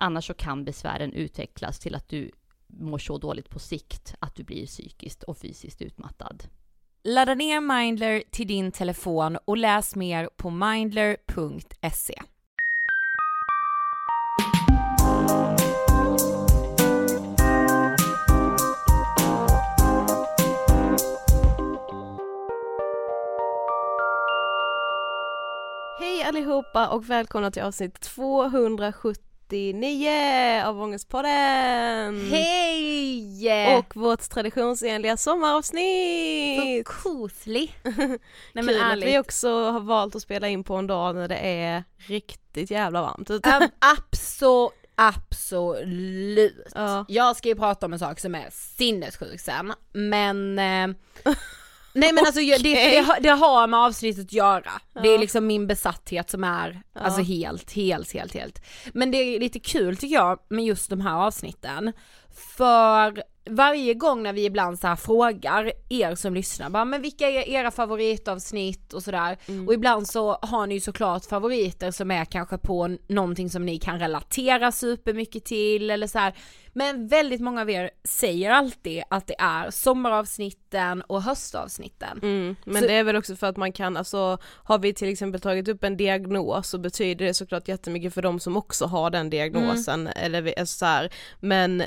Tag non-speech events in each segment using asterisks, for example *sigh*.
Annars så kan besvären utvecklas till att du mår så dåligt på sikt att du blir psykiskt och fysiskt utmattad. Ladda ner Mindler till din telefon och läs mer på mindler.se. Hej allihopa och välkomna till avsnitt 279 av Ångestpodden! Hej! Och vårt traditionsenliga sommaravsnitt! Så koslig! *laughs* Nej, men Kul att vi också har valt att spela in på en dag när det är riktigt jävla varmt ute. Um, absolut, absolut. Ja. Jag ska ju prata om en sak som är sinnessjuk sen, men eh, *laughs* Nej men alltså okay. det, det, det, har med avsnittet att göra. Ja. Det är liksom min besatthet som är ja. alltså helt, helt, helt, helt. Men det är lite kul tycker jag med just de här avsnitten. För varje gång när vi ibland så frågar er som lyssnar, bara, men vilka är era favoritavsnitt och sådär. Mm. Och ibland så har ni såklart favoriter som är kanske på någonting som ni kan relatera supermycket till eller så här. Men väldigt många av er säger alltid att det är sommaravsnitten och höstavsnitten. Mm, men så... det är väl också för att man kan, alltså har vi till exempel tagit upp en diagnos så betyder det såklart jättemycket för de som också har den diagnosen mm. eller alltså så här, men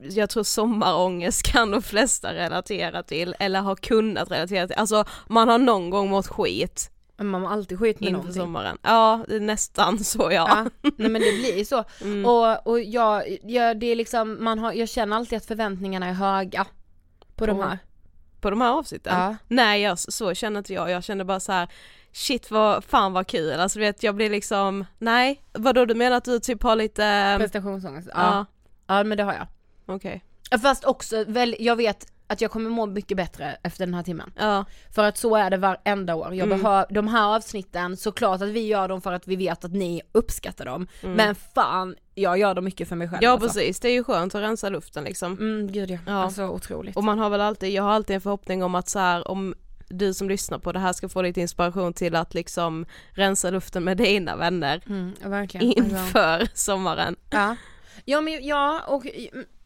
jag tror sommarångest kan de flesta relatera till eller har kunnat relatera till, alltså man har någon gång mått skit man har alltid skit med Inför någonting. sommaren. Ja, nästan så ja. ja. Nej men det blir så. Mm. Och, och jag, jag, det är liksom, man har, jag känner alltid att förväntningarna är höga. På, på de här. På de här avsnitten? Ja. Nej jag, så känner inte jag, jag känner bara så här, shit vad, fan vad kul, alltså vet jag blir liksom, nej, vadå du menar att du typ har lite Prestationsångest? Ja. ja. Ja men det har jag. Okej. Fast också, väl, jag vet att jag kommer må mycket bättre efter den här timmen. Ja. För att så är det varenda år. Jag mm. behöver, de här avsnitten, såklart att vi gör dem för att vi vet att ni uppskattar dem. Mm. Men fan, jag gör dem mycket för mig själv Ja alltså. precis, det är ju skönt att rensa luften liksom. Mm, gud ja. ja. Alltså otroligt. Och man har väl alltid, jag har alltid en förhoppning om att så här, om du som lyssnar på det här ska få lite inspiration till att liksom rensa luften med dina vänner. Mm, verkligen. Inför sommaren. Ja. Ja men ja och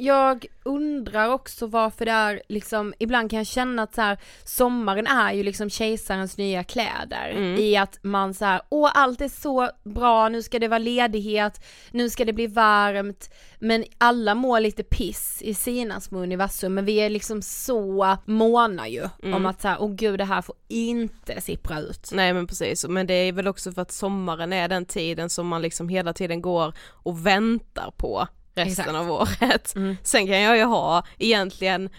jag undrar också varför det är liksom, ibland kan jag känna att så här, sommaren är ju liksom kejsarens nya kläder mm. i att man så här, åh allt är så bra, nu ska det vara ledighet, nu ska det bli varmt, men alla mår lite piss i sina små universum, men vi är liksom så måna ju mm. om att så här, åh gud det här får inte sippra ut. Nej men precis, men det är väl också för att sommaren är den tiden som man liksom hela tiden går och väntar på resten Exakt. av året. Mm. Sen kan jag ju ha egentligen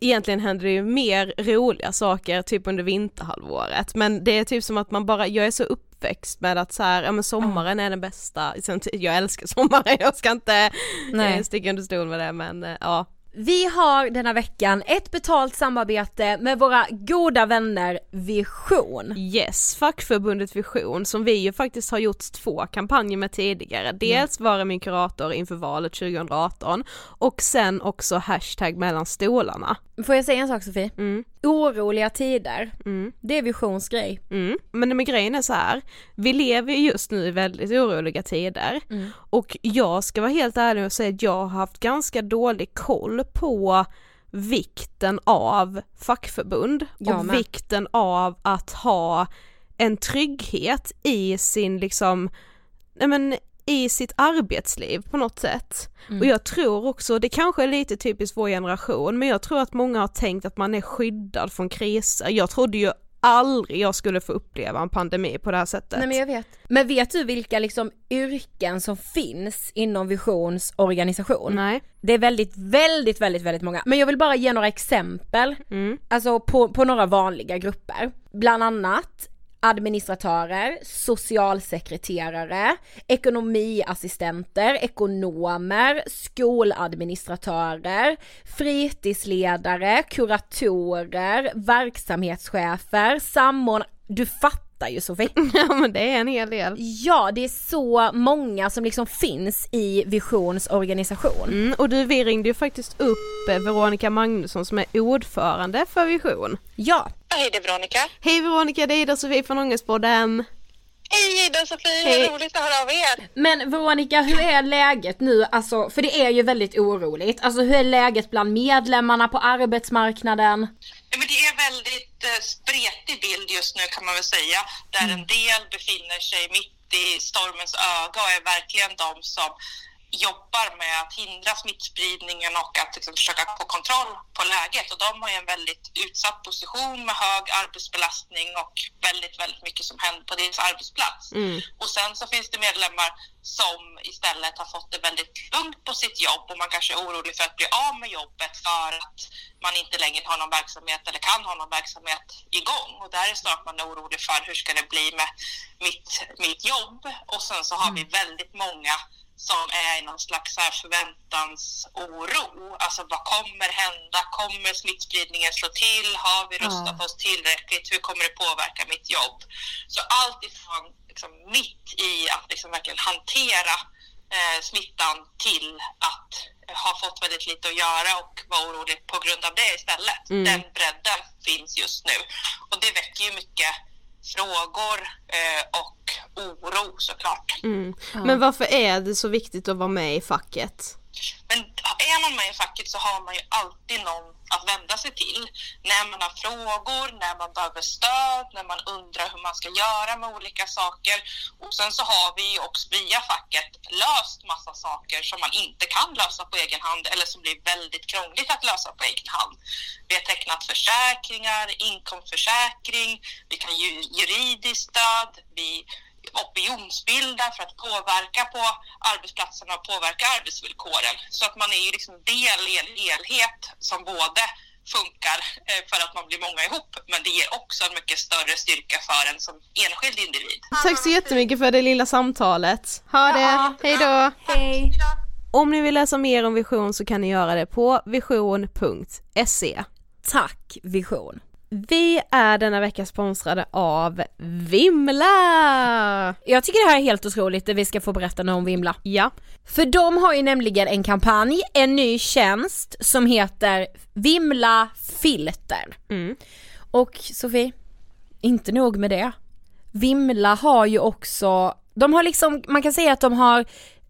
Egentligen händer det ju mer roliga saker typ under vinterhalvåret men det är typ som att man bara, jag är så uppväxt med att så här, ja men sommaren mm. är den bästa, jag älskar *laughs* sommaren, jag ska inte Nej. sticka under stol med det men eh, ja vi har denna veckan ett betalt samarbete med våra goda vänner Vision. Yes, fackförbundet Vision som vi ju faktiskt har gjort två kampanjer med tidigare. Dels Vara min kurator inför valet 2018 och sen också hashtag mellan stolarna. Får jag säga en sak Sofie? Mm. Oroliga tider, mm. det är Visions grej. Mm. Men med grejen är så här, vi lever just nu i väldigt oroliga tider mm. och jag ska vara helt ärlig och säga att jag har haft ganska dålig koll på vikten av fackförbund jag och med. vikten av att ha en trygghet i sin liksom, nej men i sitt arbetsliv på något sätt. Mm. Och jag tror också, det kanske är lite typiskt vår generation, men jag tror att många har tänkt att man är skyddad från kriser. Jag trodde ju aldrig jag skulle få uppleva en pandemi på det här sättet. Nej men jag vet. Men vet du vilka liksom yrken som finns inom Visions organisation? Nej. Det är väldigt, väldigt, väldigt, väldigt många. Men jag vill bara ge några exempel, mm. alltså på, på några vanliga grupper. Bland annat administratörer, socialsekreterare, ekonomiassistenter, ekonomer, skoladministratörer, fritidsledare, kuratorer, verksamhetschefer, samordnare du fattar ju Sofie. *laughs* Ja men det är en hel del. Ja, det är så många som liksom finns i Visions organisation. Mm, och du, vi ringde ju faktiskt upp eh, Veronica Magnusson som är ordförande för Vision. Ja. Hej det är Veronica. Hej Veronica, det är Ida-Sofie från Ångestpodden. Hej Ida-Sofie, Hej. vad roligt att höra av er. Men Veronica, hur är läget nu? Alltså, för det är ju väldigt oroligt. Alltså hur är läget bland medlemmarna på arbetsmarknaden? Ja, men det är en väldigt eh, spretig bild just nu kan man väl säga. Där en del befinner sig mitt i stormens öga och är verkligen de som jobbar med att hindra smittspridningen och att liksom, försöka få kontroll på läget. Och de har ju en väldigt utsatt position med hög arbetsbelastning och väldigt, väldigt mycket som händer på deras arbetsplats. Och sen så finns det medlemmar som istället har fått det väldigt lugnt på sitt jobb och man kanske är orolig för att bli av med jobbet för att man inte längre har någon verksamhet eller kan ha någon verksamhet igång. Och där är snart man är orolig för hur ska det bli med mitt, mitt jobb? Och sen så har vi väldigt många som är någon slags här förväntansoro. Alltså vad kommer hända? Kommer smittspridningen slå till? Har vi rustat oss tillräckligt? Hur kommer det påverka mitt jobb? Så allt ifrån liksom, mitt i att liksom verkligen hantera eh, smittan till att ha fått väldigt lite att göra och vara orolig på grund av det istället. Den bredden finns just nu. Och det väcker ju mycket frågor eh, och oro såklart. Mm. Men varför är det så viktigt att vara med i facket? Men är man med i facket så har man ju alltid någon att vända sig till när man har frågor, när man behöver stöd, när man undrar hur man ska göra med olika saker. Och sen så har vi ju också via facket löst massa saker som man inte kan lösa på egen hand eller som blir väldigt krångligt att lösa på egen hand. Vi har tecknat försäkringar, inkomstförsäkring, vi kan ju juridiskt stöd, vi opinionsbildar för att påverka på arbetsplatserna och påverka arbetsvillkoren. Så att man är ju liksom del i en helhet som både funkar eh, för att man blir många ihop men det ger också en mycket större styrka för en som enskild individ. Tack så jättemycket för det lilla samtalet. Ha det, hej då! Hej. Om ni vill läsa mer om Vision så kan ni göra det på vision.se. Tack Vision. Vi är denna vecka sponsrade av Vimla! Jag tycker det här är helt otroligt det vi ska få berätta nu om Vimla. Ja, För de har ju nämligen en kampanj, en ny tjänst som heter Vimla filter. Mm. Och Sofie, inte nog med det. Vimla har ju också, de har liksom, man kan säga att de har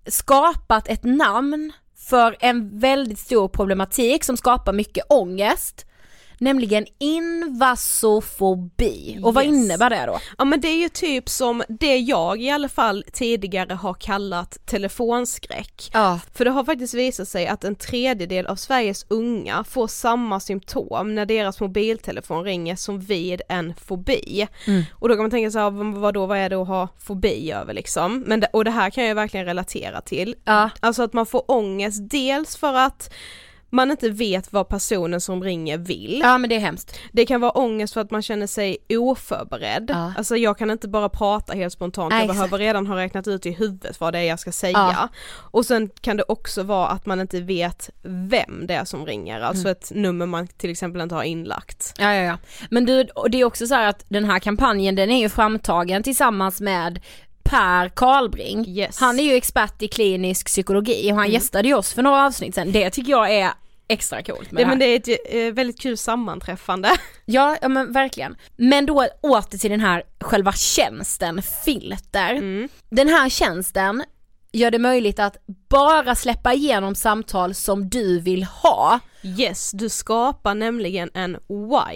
skapat ett namn för en väldigt stor problematik som skapar mycket ångest. Nämligen invasofobi. Och vad innebär det då? Ja men det är ju typ som det jag i alla fall tidigare har kallat telefonskräck. Ja. För det har faktiskt visat sig att en tredjedel av Sveriges unga får samma symptom när deras mobiltelefon ringer som vid en fobi. Och då kan man tänka här, vad- vadå, vad är det att ha fobi över liksom? Men det, och det här kan jag verkligen relatera till. Ja. Alltså att man får ångest dels för att man inte vet vad personen som ringer vill. Ja men det är hemskt. Det kan vara ångest för att man känner sig oförberedd. Ja. Alltså jag kan inte bara prata helt spontant, Nej, jag behöver exakt. redan ha räknat ut i huvudet vad det är jag ska säga. Ja. Och sen kan det också vara att man inte vet vem det är som ringer, alltså Mm. ett nummer man till exempel inte har inlagt. Ja, ja, ja. Men du, och det är också så här att den här kampanjen den är ju framtagen tillsammans med Per Karlbring. Yes. Han är ju expert i klinisk psykologi och han gästade ju oss för några avsnitt sen. Det tycker jag är extra coolt med Det, det men det är ett eh, väldigt kul sammanträffande. Ja, ja men verkligen. Men då åter till den här själva tjänsten, filter. Mm. Den här tjänsten gör det möjligt att bara släppa igenom samtal som du vill ha. Yes, du skapar nämligen en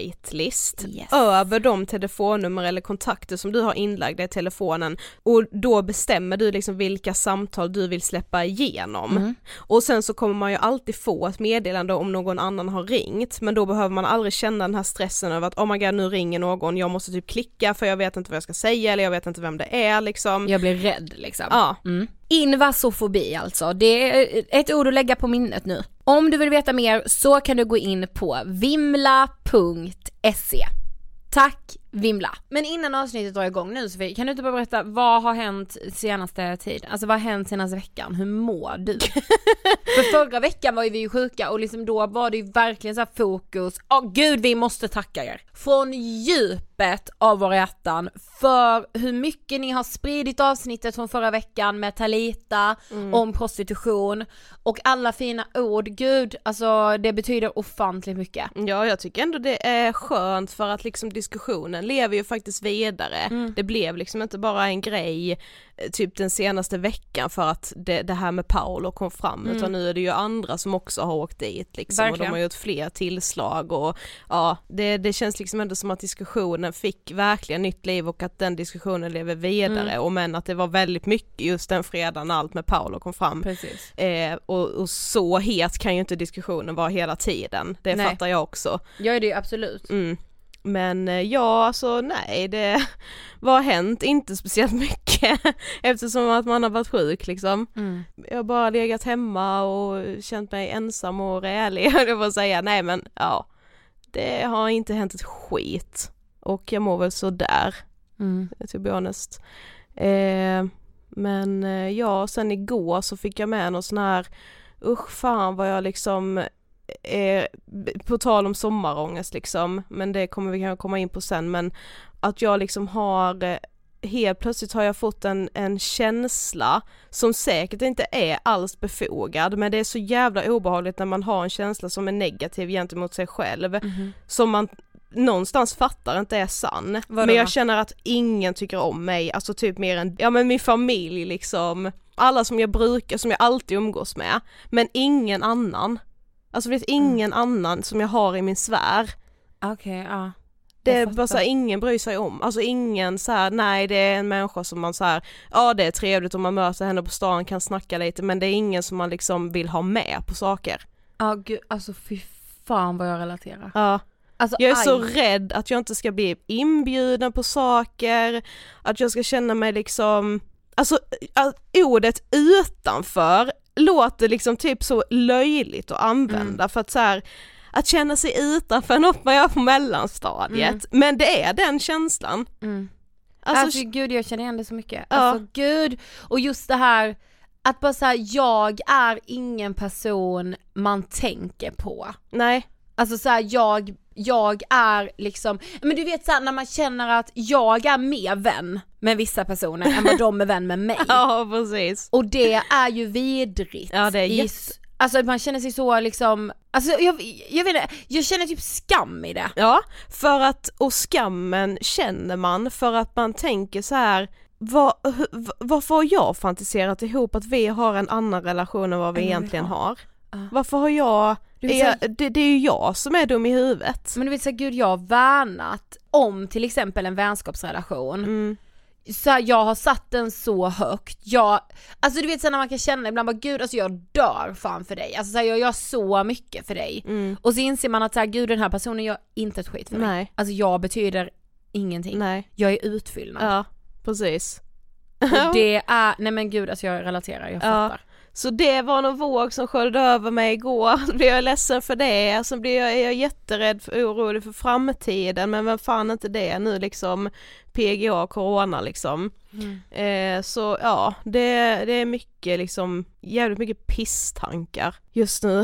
whitelist Yes. över de telefonnummer eller kontakter som du har inlagda i telefonen och då bestämmer du liksom vilka samtal du vill släppa igenom. Mm. Och sen så kommer man ju alltid få ett meddelande om någon annan har ringt men då behöver man aldrig känna den här stressen över att oh my god nu ringer någon, jag måste typ klicka för jag vet inte vad jag ska säga eller jag vet inte vem det är liksom. Jag blir rädd liksom. Ja. Mm. Invasofobi alltså, det är eh, ett ord att lägga på minnet nu. Om du vill veta mer så kan du gå in på vimla.se. Tack vimla. Men innan avsnittet drar igång nu Sofie, kan du inte bara berätta vad har hänt senaste tiden? Alltså vad har hänt senaste veckan? Hur mår du? *laughs* För förra veckan var ju vi ju sjuka och liksom då var det ju verkligen så här fokus, åh gud vi måste tacka er! Från djupet av våra hjärtan för hur mycket ni har spridit avsnittet från förra veckan med Talita om prostitution och alla fina ord, gud alltså det betyder ofantligt mycket. Ja jag tycker ändå det är skönt för att liksom diskussionen lever ju faktiskt vidare. Mm. Det blev liksom inte bara en grej eh, typ den senaste veckan för att det, det här med Paolo kom fram utan nu är det ju andra som också har åkt dit liksom och de Verkligen. har gjort fler tillslag och ja det, det känns liksom ändå som att diskussionen fick verkligen nytt liv och att den diskussionen lever vidare och men att det var väldigt mycket just den fredagen allt med Paolo kom fram. Eh, och, och så het kan ju inte diskussionen vara hela tiden, det Nej. fattar jag också. Ja det ju absolut. Mm. Men eh, ja, alltså nej, det *laughs* vad har hänt? Inte speciellt mycket *laughs* eftersom att man har varit sjuk liksom. Mm. Jag har bara legat hemma och känt mig ensam och rälig, *laughs* höll jag på att säga. Nej men ja, det har inte hänt ett skit. Och jag mår väl sådär, Mm. to be honest. Eh, men eh, ja, sen igår så fick jag med någon sån här, usch fan vad jag liksom eh, på tal om sommarångest liksom, men det kommer vi kanske komma in på sen, men att jag liksom har eh, helt plötsligt har jag fått en, en känsla som säkert inte är alls befogad men det är så jävla obehagligt när man har en känsla som är negativ gentemot sig själv som man någonstans fattar inte är sann. Vadå men jag känner att ingen tycker om mig, alltså typ mer än, ja men min familj liksom, alla som jag brukar, som jag alltid umgås med, men ingen annan. Alltså det är ingen annan som jag har i min sfär. Okej, ja. Det är bara så här, ingen bryr sig om, alltså ingen så här, nej det är en människa som man så här, ja det är trevligt om man möter henne på stan, kan snacka lite men det är ingen som man liksom vill ha med på saker. Ja gud, alltså fy fan vad jag relaterar. Ja. Alltså, Jag är så aj. rädd att jag inte ska bli inbjuden på saker, att jag ska känna mig liksom, alltså ordet utanför låter liksom typ så löjligt att använda Mm. för att så här, att känna sig utanför något man gör på mellanstadiet, men det är den känslan. Mm. Alltså, Alltså, gud jag känner igen det så mycket. Ja. Alltså gud, och just det här att bara säga jag är ingen person man tänker på. nej, Alltså såhär jag, jag är liksom, men du vet såhär när man känner att jag är mer vän med vissa personer än vad de är vän med mig. *laughs* ja precis. Och det är ju vidrigt. Ja, det är jätte- Alltså man känner sig så liksom, alltså jag, jag vet inte, jag känner typ skam i det. Ja, för att, och skammen känner man för att man tänker så här. Vad, hu- varför har jag fantiserat ihop att vi har en annan relation än vad vi egentligen har. Varför har jag, Du så- jag det, det är ju jag som är dum i huvudet. Men du vet såhär, gud jag har värnat om till exempel en vänskapsrelation. Mm. Så här, jag har satt den så högt, jag, alltså du vet här, när man kan känna ibland bara gud alltså jag dör fan för dig, alltså så här, jag gör så mycket för dig. Mm. Och så inser man att så här, gud den här personen gör inte ett skit för mig. Nej. Alltså jag betyder ingenting. Nej, Jag är utfyllnad. ja precis. Och *laughs* det är, nej men gud alltså jag relaterar, jag Ja. Så det var någon våg som sköljde över mig igår, *laughs* så blev jag ledsen för det, sen blev jag, är jag jätterädd för orolig för framtiden men vem fan inte det nu liksom PGA, Corona liksom. Eh, så ja, det, det är mycket liksom, jävligt mycket pisstankar just nu.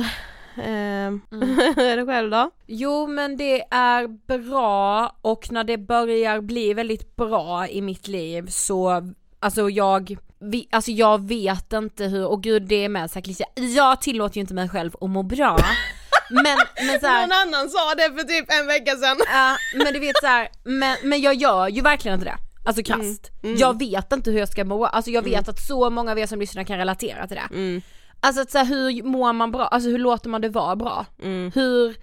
Eh, *laughs* är det själv då? Jo men det är bra och när det börjar bli väldigt bra i mitt liv så, alltså jag, vi, alltså jag vet inte hur, och gud det är med så här kliché, jag tillåter ju inte mig själv att må bra. *laughs* men, men så här, Någon annan sa det för typ en vecka sedan. Ja, men du vet så här, men, men jag gör ju verkligen inte det. Alltså krasst. Jag vet inte hur jag ska må, alltså jag vet att så många av er som lyssnar kan relatera till det. Mm. Alltså att så här, hur mår man bra, alltså hur låter man det vara bra? Mm. Hur,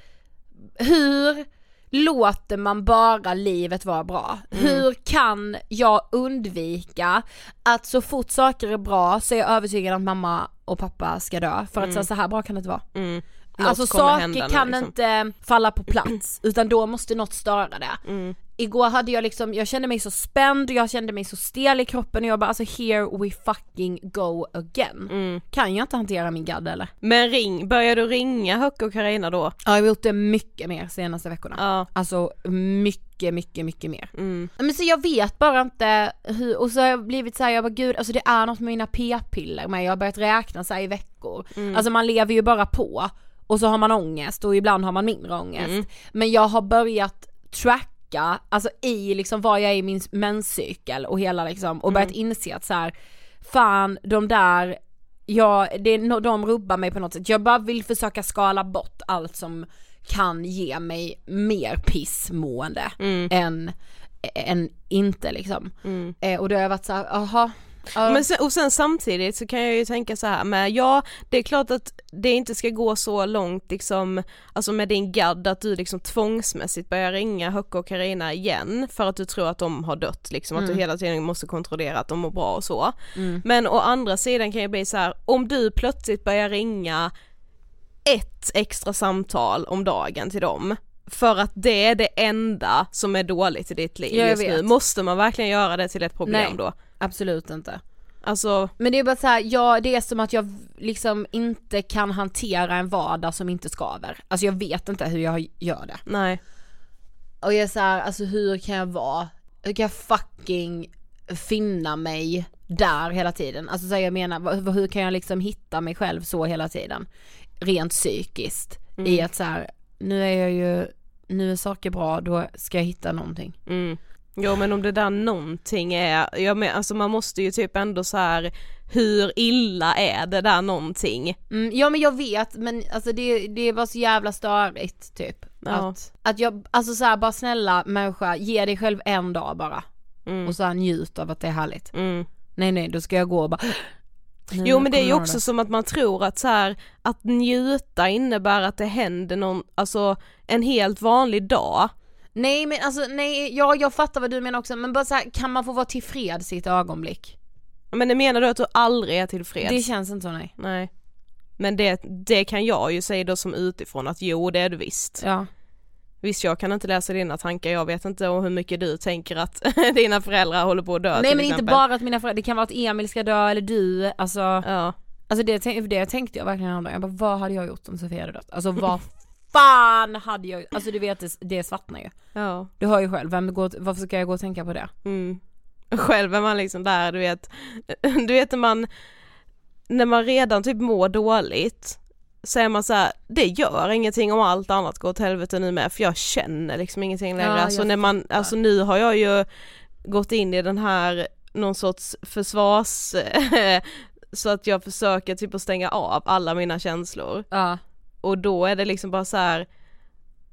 hur låter man bara livet vara bra? Mm. Hur kan jag undvika att så fort saker är bra så är jag övertygad att mamma och pappa ska dö för att här, så här bra kan det inte vara. Mm. Något Alltså saker nu, kan liksom. inte falla på plats utan då måste något störa det. Mm. Igår hade jag liksom, jag kände mig så spänd, jag kände mig så stel i kroppen och jag bara alltså here we fucking go again. Mm. Kan jag inte hantera min gadd eller? Men ring, börjar du ringa Höcke och Carina då? Ja jag har gjort det mycket mer senaste veckorna. Ja. Alltså mycket, mycket, mycket mer. Mm. Men så jag vet bara inte hur, och så har jag blivit såhär, jag bara gud alltså det är något med mina p-piller men jag har börjat räkna så här i veckor. Mm. Alltså man lever ju bara på och så har man ångest och ibland har man mindre ångest. Mm. Men jag har börjat tracka, alltså i liksom var jag är i min menscykel och hela liksom och börjat inse att så här, fan de där Ja, det, de rubbar mig på något sätt. Jag bara vill försöka skala bort allt som kan ge mig mer pissmående Mm. än, än inte liksom. Mm. Eh, och då har jag varit såhär, jaha. Ja. Men sen, och sen samtidigt så kan jag ju tänka så här med, ja det är klart att det inte ska gå så långt liksom, alltså med din gadd att du liksom tvångsmässigt börjar ringa Höcke och Karina igen för att du tror att de har dött liksom, att Mm. du hela tiden måste kontrollera att de mår bra och så. Mm. Men å andra sidan kan jag bli så här, om du plötsligt börjar ringa ett extra samtal om dagen till dem för att det är det enda som är dåligt i ditt liv jag just nu, måste man verkligen göra det till ett problem Nej. då? Absolut inte. Alltså, Men det är bara så här, ja det är som att jag liksom inte kan hantera en vardag som inte skaver. Alltså jag vet inte hur jag gör det. nej. Och jag är så här, alltså hur kan jag vara, hur kan jag fucking finna mig där hela tiden? Alltså så här, jag menar, hur kan jag liksom hitta mig själv så hela tiden? Rent psykiskt. I att så här, nu är jag ju, nu är saker bra, då ska jag hitta någonting. Mm. Jo men om det där någonting är, jag men, alltså man måste ju typ ändå så här hur illa är det där någonting? Mm, ja men jag vet men alltså det, det var så jävla störigt typ. Ja. Att, att jag, alltså så här, bara snälla människa, ge dig själv en dag bara. Mm. Och så här, njut av att det är härligt. Mm. Nej nej då ska jag gå och bara Nej, Jo men det är ju också det. som att man tror att så här, att njuta innebär att det händer någon, alltså en helt vanlig dag. Nej men alltså nej, ja jag fattar vad du menar också men bara så här, kan man få vara tillfreds i ett ögonblick? Men det menar du att du aldrig är tillfreds? Det känns inte så nej. Nej. Men det, det kan jag ju säga då som utifrån att jo det är du visst. Ja. Visst jag kan inte läsa dina tankar, jag vet inte hur mycket du tänker att *laughs* dina föräldrar håller på att dö nej men inte exempel. bara att mina föräldrar, det kan vara att Emil ska dö eller du, alltså Ja. Alltså det, det tänkte jag verkligen häromdagen, jag bara vad hade jag gjort om Sofia hade dött? Alltså vad *laughs* fan hade jag Alltså du vet det, det svartnar ju. Ja. Du hör ju själv, vem går, varför ska jag gå och tänka på det? Mm. Själv är man liksom där, du vet, *laughs* du vet när man, när man redan typ mår dåligt så är man så här, det gör ingenting om allt annat går åt helvete nu med för jag känner liksom ingenting längre. Ja, alltså när man, alltså nu har jag ju gått in i den här någon sorts försvars *laughs* så att jag försöker typ att stänga av alla mina känslor Ja. Och då är det liksom bara så här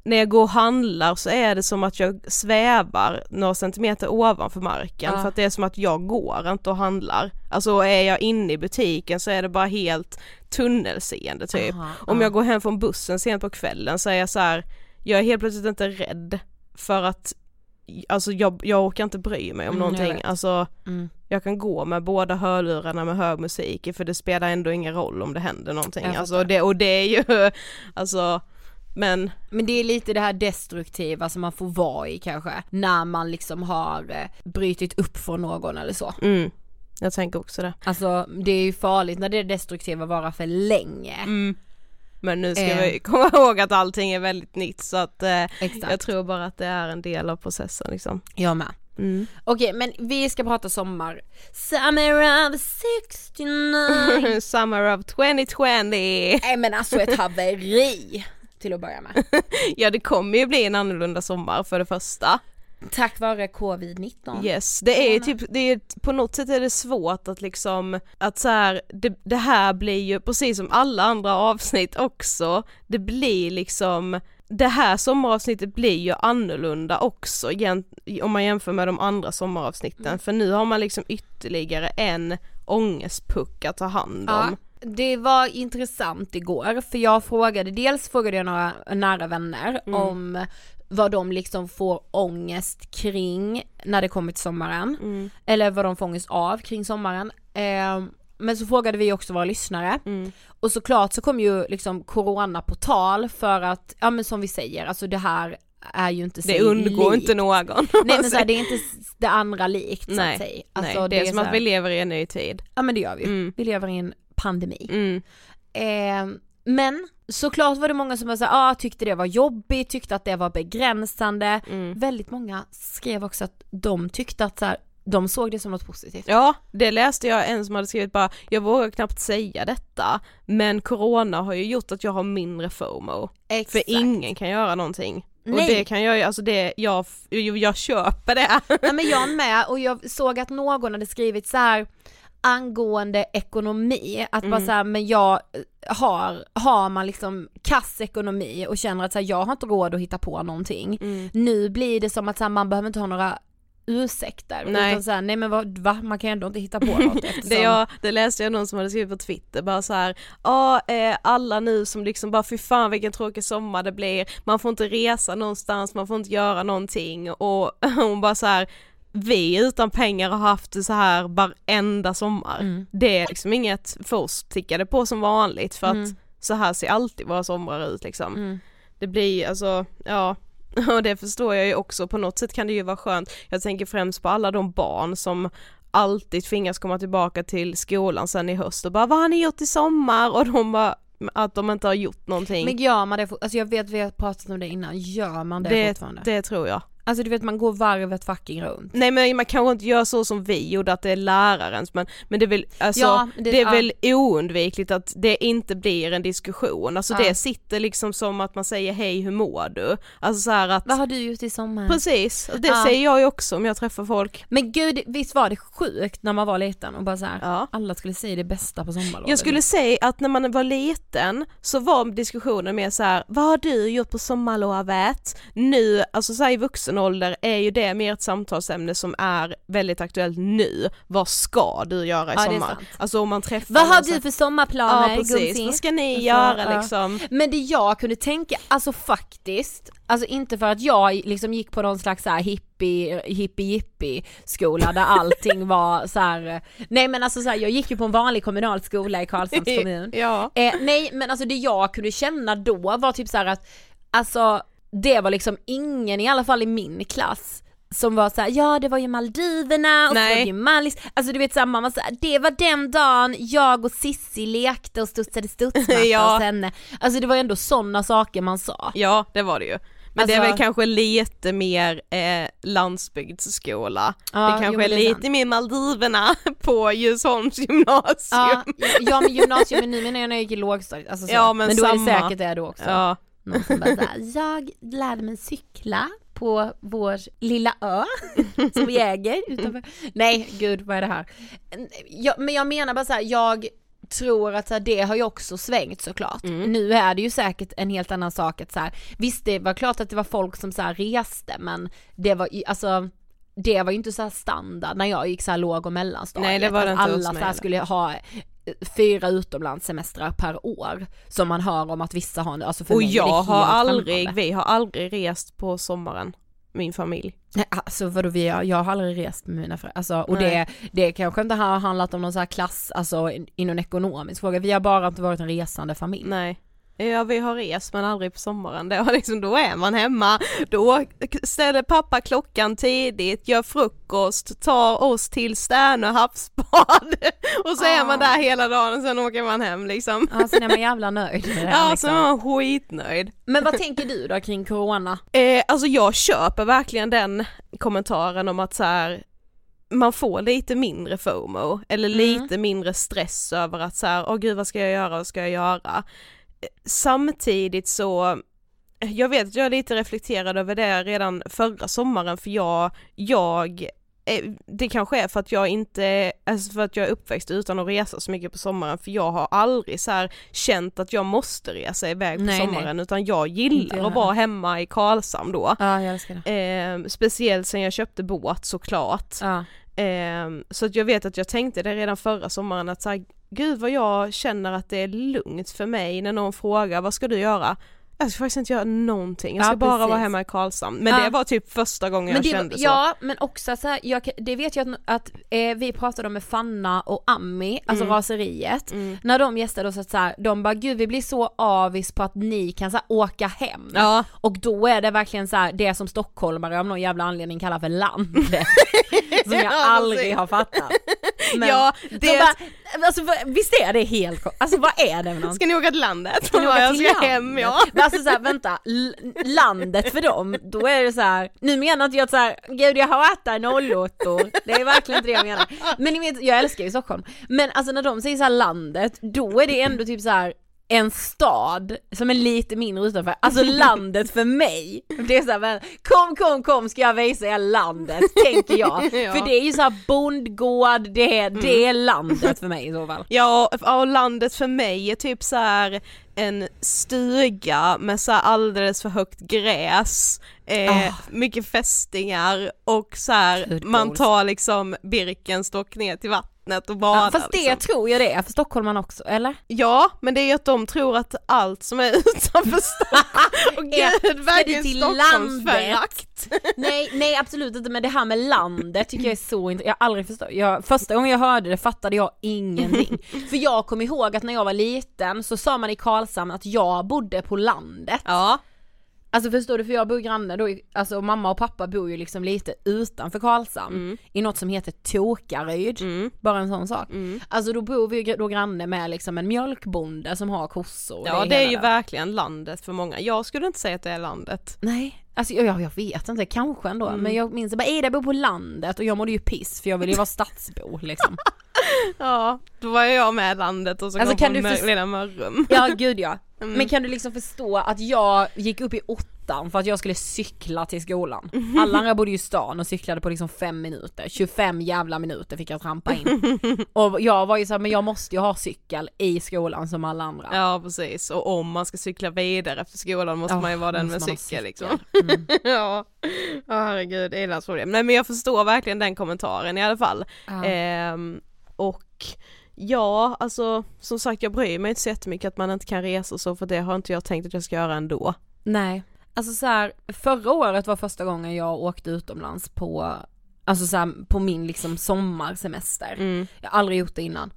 när jag går och handlar så är det som att jag svävar några centimeter ovanför marken Ja. för att det är som att jag går inte och handlar. Alltså är jag inne i butiken så är det bara helt tunnelseende typ. Aha, Om ja. jag går hem från bussen sent på kvällen så är jag så här, jag är helt plötsligt inte rädd för att Alltså jag, jag orkar inte bry mig om Mm, någonting, alltså Mm. Jag kan gå med båda hörlurarna med hög musik för det spelar ändå ingen roll om det händer någonting. Alltså det, och det är ju, *laughs* alltså, men Men det är lite det här destruktiva som man får vara i kanske, när man liksom har eh, brytit upp från någon eller så. mm, jag tänker också det. Alltså det är ju farligt när det destruktiva varar för länge. Mm. Men nu ska Eh. vi komma *laughs* ihåg att allting är väldigt nytt så att eh, jag tror bara att det är en del av processen liksom. Jag med. Mm. Okej men vi ska prata sommar. Summer of 69. *laughs* Summer of 2020! Nej men alltså ett haveri till att börja med. *laughs* Ja det kommer ju bli en annorlunda sommar för det första. Tack vare covid-19. Yes, det är typ, det är, på något sätt är det svårt att liksom, att så här, det, det här blir ju precis som alla andra avsnitt också, det blir liksom, det här sommaravsnittet blir ju annorlunda också om man jämför med de andra sommaravsnitten, för nu har man liksom ytterligare en ångestpuck att ta hand Ja, om. det var intressant igår för jag frågade, dels frågade jag några nära vänner Mm. om vad de liksom får ångest kring när det kommer till sommaren. Mm. Eller vad de får ångest av kring sommaren. Eh, men så frågade vi också våra lyssnare. Mm. Och såklart så kom ju liksom corona på tal för att, ja men som vi säger, alltså det här är ju inte Det undgår likt. inte någon. Nej men så här, det är inte det andra likt så att säga. Alltså, Nej, det är som så att här- vi lever i en ny tid. Ja men det gör vi ju. Mm. Vi lever i en pandemi. Mm. Eh, men såklart var det många som var så här, ah, tyckte det var jobbigt, tyckte att det var begränsande. Mm. Väldigt många skrev också att de tyckte att så här, de såg det som något positivt. Ja, det läste jag en som hade skrivit bara, jag vågar knappt säga detta, men corona har ju gjort att jag har mindre FOMO. Exakt. För ingen kan göra någonting. Och Nej. det kan jag ju, alltså det, jag, jag köper det. Nej men jag med och jag såg att någon hade skrivit så här angående ekonomi, att bara Mm. så här, men jag har, har man liksom kass ekonomi och känner att så här, jag har inte råd att hitta på någonting. Mm. Nu blir det som att så här, man behöver inte ha några ursäkter. Nej. Utan så här, nej men vad, va? Man kan ju ändå inte hitta på *laughs* något eftersom... Det, jag, det läste jag någon som hade skrivit på Twitter bara så här, ja eh, alla nu som liksom bara fy fan vilken tråkig sommar det blir, man får inte resa någonstans, man får inte göra någonting och *laughs* hon bara så här vi utan pengar har haft det så här varenda sommar. Mm. Det är liksom inget för oss tickade på som vanligt för att Mm. så här ser alltid våra somrar ut liksom. Mm. Det blir alltså, ja, *laughs* och det förstår jag ju också, på något sätt kan det ju vara skönt. Jag tänker främst på alla de barn som alltid tvingas komma tillbaka till skolan sen i höst och bara vad har ni gjort i sommar? Och de bara, att de inte har gjort någonting. Men gör man det, alltså jag vet vi har pratat om det innan, gör man det, det, fortfarande? det tror jag. Alltså du vet man går varvet fucking runt. Nej men man kanske inte gör så som vi gjorde att det är lärarens men, men det är väl, alltså, Ja, det, det- är ja. väl oundvikligt att det inte blir en diskussion, alltså Ja. det sitter liksom som att man säger hej hur mår du? Alltså så att Vad har du gjort i sommar? Precis, det säger jag ju också om jag träffar folk. Men gud, visst var det sjukt när man var liten och bara så här, alla skulle säga det bästa på sommarlovet. Jag skulle säga att när man var liten så var diskussionen mer så här: vad har du gjort på sommarlovet? Nu, alltså så i vuxen ålder är ju det mer ett samtalsämne som är väldigt aktuellt nu. Vad ska du göra i Ja, sommar? Alltså om man träffar Vad har du för sommarplaner Ja precis, vad ska ni göra liksom? Men det jag kunde tänka, alltså faktiskt, alltså inte för att jag liksom gick på någon slags så här hippie, hippie jippie skola där *laughs* allting var så här. nej men alltså så här, jag gick ju på en vanlig kommunal skola i Karlshamns *laughs* kommun. Ja. Eh, nej men alltså det jag kunde känna då var typ så att, alltså det var liksom ingen, i alla fall i min klass, som var såhär, ja det var ju Maldiverna och så Nej. var det ju Mallis, alltså du vet såhär man var såhär, det var den dagen jag och Sissi lekte och studsade studsmatta *laughs* Ja. hos henne. Alltså det var ju ändå sådana saker man sa. Ja det var det ju. Men det är Alltså- väl kanske lite mer eh, landsbygdsskola. Ja, det jo, kanske men är det är lite sant. mer Maldiverna *laughs* på Djursholms gymnasium. Ja, ja men gymnasium, men nu menar jag när jag gick i lågstadiet, alltså så. Ja, men då är det samma. säkert det då också. Ja. Någon som bara såhär, jag lärde mig cykla på vår lilla ö *laughs* som vi äger utanför. Nej gud vad är det här? Jag, men jag menar bara så här, jag tror att så här, det har ju också svängt såklart. Mm. Nu är det ju säkert en helt annan sak att så här, visst det var klart att det var folk som så här reste men det var ju alltså det var ju inte så standard när jag gick så här låg och mellanstadiet. Nej, det var det att inte hos alla så skulle ha fyra utomlandssemestrar per år som man hör om att vissa har nu, alltså för Och mig är det jag har aldrig, främmande. vi har aldrig rest på sommaren, min familj. Nej, alltså vadå vi, har- jag har aldrig rest med mina föräldrar, alltså, och det, Nej. det kanske inte har handlat om någon så här klass, alltså i i någon ekonomisk fråga, vi har bara inte varit en resande familj. Nej. Ja vi har rest men aldrig på sommaren, det var liksom, då är man hemma, då ställer pappa klockan tidigt, gör frukost, tar oss till Sternö havsbad *laughs* och så är man där hela dagen och sen åker man hem liksom. Ja, sen är man jävla nöjd med det här, *laughs* Ja, liksom. så är man skitnöjd. Men vad tänker du då kring corona? *laughs* Eh, alltså jag köper verkligen den kommentaren om att så här, man får lite mindre FOMO eller Mm. lite mindre stress över att så här, åh gud vad ska jag göra, vad ska jag göra? Samtidigt så, jag vet att jag är lite reflekterad över det redan förra sommaren för jag, jag eh, det kanske är för att jag inte, alltså för att jag är uppväxt utan att resa så mycket på sommaren för jag har aldrig så här känt att jag måste resa iväg på Nej, nej. sommaren utan jag gillar jag att vara hemma i Karlshamn då. Ja jag älskar det. Eh, speciellt sen jag köpte båt såklart. Ja. Eh, så att jag vet att jag tänkte det redan förra sommaren att så här, gud vad jag känner att det är lugnt för mig när någon frågar vad ska du göra? Jag ska faktiskt inte göra någonting, jag Ja, ska bara vara precis. hemma i Karlshamn. Men Ja. det var typ första gången Men jag det, kände så. ja men också så här, jag, det vet jag att, att eh, vi pratade om med Fanna och Ami, alltså Mm. raseriet, när de gästade oss att så här, de bara gud vi blir så avis på att ni kan så här, åka hem. Ja. Och då är det verkligen så det som stockholmare av någon jävla anledning kallar för landet. *laughs* som jag Ja, aldrig har fattat. *laughs* Men Ja, de det- bara, alltså, visst är det helt alltså vad är det för någonting? Ska ni åka till landet? Ska ni åka jag till ska hem landet? ja. Alltså såhär vänta, landet för dem, då är det så här. nu menar inte jag att såhär, gud jag hatar nollåttor, det är verkligen inte det jag menar. Men ni vet, jag älskar ju Stockholm. Men alltså när de säger såhär landet, då är det ändå typ så här en stad som är lite mindre utanför, alltså landet för mig. Det är såhär, men kom kom kom ska jag visa er landet, *laughs* tänker jag. Ja. För det är ju såhär bondgård, det är, det är landet för mig i så fall. Ja, och- landet för mig är typ så här en stuga med så här alldeles för högt gräs, eh, Ah. mycket fästingar och så här man tar liksom Birkenstock ner till vattnet och badar. Ja, fast det liksom. tror jag det är för stockholmarna också, eller? Ja, men det är ju att de tror att allt som är *laughs* utanför Stockholm, *laughs* och Är- gud verkligen Stockholmsförakt. Nej, nej absolut inte men det här med landet tycker jag är så intressant, jag har aldrig förstått, jag, första gången jag hörde det fattade jag ingenting. *laughs* För jag kommer ihåg att när jag var liten så sa man i Karlshamn att jag bodde på landet. Ja. Alltså förstår du, för jag bor granne då, alltså mamma och pappa bor ju liksom lite utanför Karlshamn i något som heter Tokaryd, bara en sån sak. Alltså då bor vi ju då granne med liksom en mjölkbonde som har kossor. Ja det är ju där. verkligen landet för många, jag skulle inte säga att det är landet. Nej, alltså jag, jag vet inte, kanske ändå. Men jag minns bara Ida bor på landet och jag mådde ju piss för jag ville ju vara stadsbo liksom. *laughs* Ja, då var jag med landet och så Alltså, kom kan du förs- lilla Mörrum. Ja *laughs* gud ja. Mm. Men kan du liksom förstå att jag gick upp i åttan för att jag skulle cykla till skolan. Alla andra bodde ju i stan och cyklade på liksom fem minuter, 25 jävla minuter fick jag trampa in. *laughs* Och jag var ju såhär, men jag måste ju ha cykel i skolan som alla andra. Ja precis, och om man ska cykla vidare efter skolan måste Ja, man ju vara den med ha cykel liksom. Mm. *laughs* ja, ja herregud, det är landsproblem. Nej men jag förstår verkligen den kommentaren i alla fall. Ja. Ehm, och ja, alltså som sagt jag bryr mig inte så jättemycket att man inte kan resa och så för det har inte jag tänkt att jag ska göra ändå. Nej. Alltså så här, förra året var första gången jag åkte utomlands på, alltså så här, på min liksom sommarsemester. Mm. Jag har aldrig gjort det innan.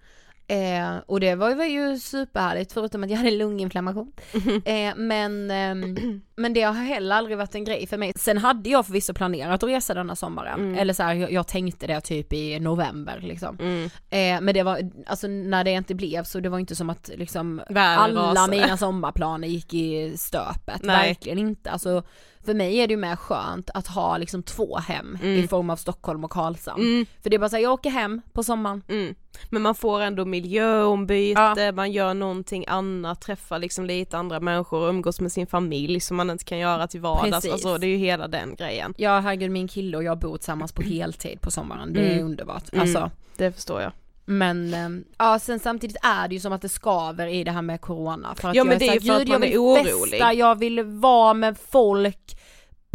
Eh, och det var, ju superhärligt förutom att jag hade lunginflammation. *laughs* Eh, men, ehm, men det har heller aldrig varit en grej för mig. Sen hade jag förvisso planerat att resa denna sommaren. Mm. Eller så här, jag, jag tänkte det typ i november liksom. Mm. Eh, men det var, alltså när det inte blev så det var inte som att liksom alla mina sommarplaner gick i stöpet. Nej. Verkligen inte. Alltså för mig är det ju mer skönt att ha liksom två hem Mm. i form av Stockholm och Karlshamn. Mm. För det är bara såhär, jag åker hem på sommaren. Mm. Men man får ändå miljöombyte, man gör någonting annat, träffar liksom lite andra människor umgås med sin familj som man inte kan göra till vardags, Precis. alltså det är ju hela den grejen. Ja herregud min kille och jag bor tillsammans på heltid på sommaren, det är Mm. underbart. Mm. Alltså, Det förstår jag. Men ehm, ja sen samtidigt är det ju som att det skaver i det här med corona. För att Ja, jag men det är såhär, för att "Gud, jag är vill orolig." Festa, jag vill vara med folk.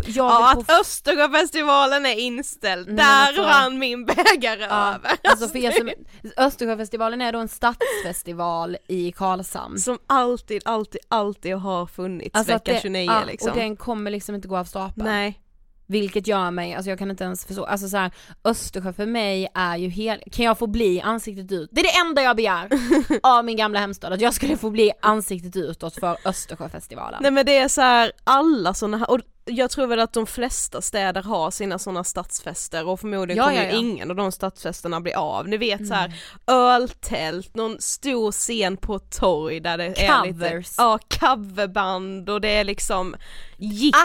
Ja vill på att Östersjöfestivalen är inställd, Nej, där men alltså- rann min bägare Ja, över. alltså för som, Östersjöfestivalen är då en stadsfestival i Karlshamn. Som alltid, alltid, alltid har funnits Alltså att vecka det- 29 ja, liksom. Och den kommer liksom inte gå av stapeln. Nej. Vilket gör mig, alltså jag kan inte ens förstå, alltså så här, Östersjö för mig är ju helt, kan jag få bli ansiktet ut? Det är det enda jag begär *laughs* av min gamla hemstad, att jag skulle få bli ansiktet utåt för Östersjöfestivalen. Nej men det är så här alla sådana här, och jag tror väl att de flesta städer har sina sådana stadsfester och förmodligen Ja, kommer ja, ja. ingen av de stadsfesterna bli av. Ni vet så här Mm. öltält, någon stor scen på ett torg där det är lite, Covers. ja coverband och det är liksom jippon.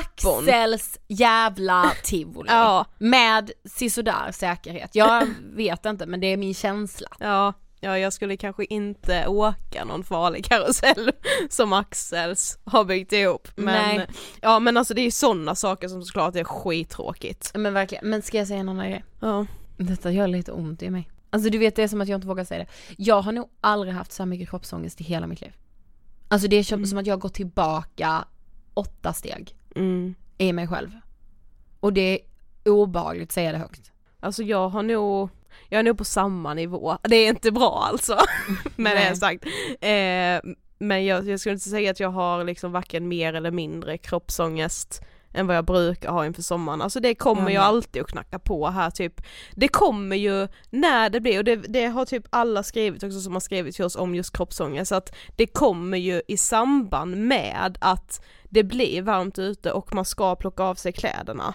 Axels jävla tivoli. Ja. Med sisådär säkerhet. Jag *laughs* vet inte men det är min känsla. Ja, ja jag skulle kanske inte åka någon farlig *laughs* karusell som Axels har byggt ihop. Men, Nej. ja men alltså det är ju sådana saker som såklart är skittråkigt. Men verkligen, men ska jag säga en annan grej? Ja. Detta gör lite ont i mig. Alltså du vet det är som att jag inte vågar säga det. Jag har nog aldrig haft så här mycket kroppsångest i hela mitt liv. Alltså det är som, som att jag gått tillbaka åtta steg Mm. i mig själv. Och det är obehagligt att säga det högt. Alltså jag har nog, jag är nog på samma nivå, det är inte bra alltså, *laughs* med Nej. det sagt. Eh, men jag, jag skulle inte säga att jag har liksom varken mer eller mindre kroppsångest än vad jag brukar ha inför sommaren. Alltså det kommer Ja, ju men- alltid att knacka på här typ. Det kommer ju när det blir, och det, det har typ alla skrivit också som har skrivit till oss om just kroppsångest, att det kommer ju i samband med att det blir varmt ute och man ska plocka av sig kläderna.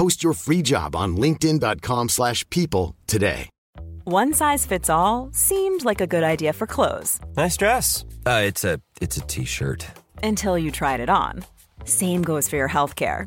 Post your free job on linkedin.com/people slash people today. One size fits all seemed like a good idea for clothes Nice dress. Uh, it's a it's a t-shirt. until you tried it on. Same goes for your healthcare.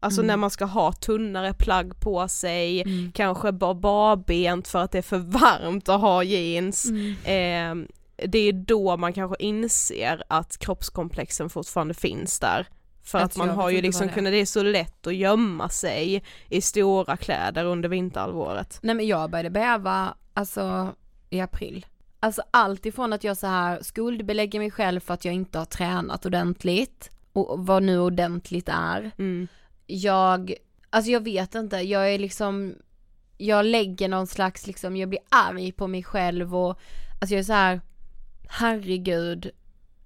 Alltså när man ska ha tunnare plagg på sig, kanske bara barbent för att det är för varmt att ha jeans. Eh, det är då man kanske inser att kroppskomplexen fortfarande finns där. För att man har ju liksom kunnat, det är så lätt att gömma sig i stora kläder under vinterhalvåret. Nej men jag började bäva, alltså i april. Alltså allt ifrån att jag så här skuldbelägger mig själv för att jag inte har tränat ordentligt och vad nu ordentligt är. Mm. Jag, alltså jag vet inte, jag är liksom, jag lägger någon slags liksom, jag blir arg på mig själv och alltså jag är så här, herregud,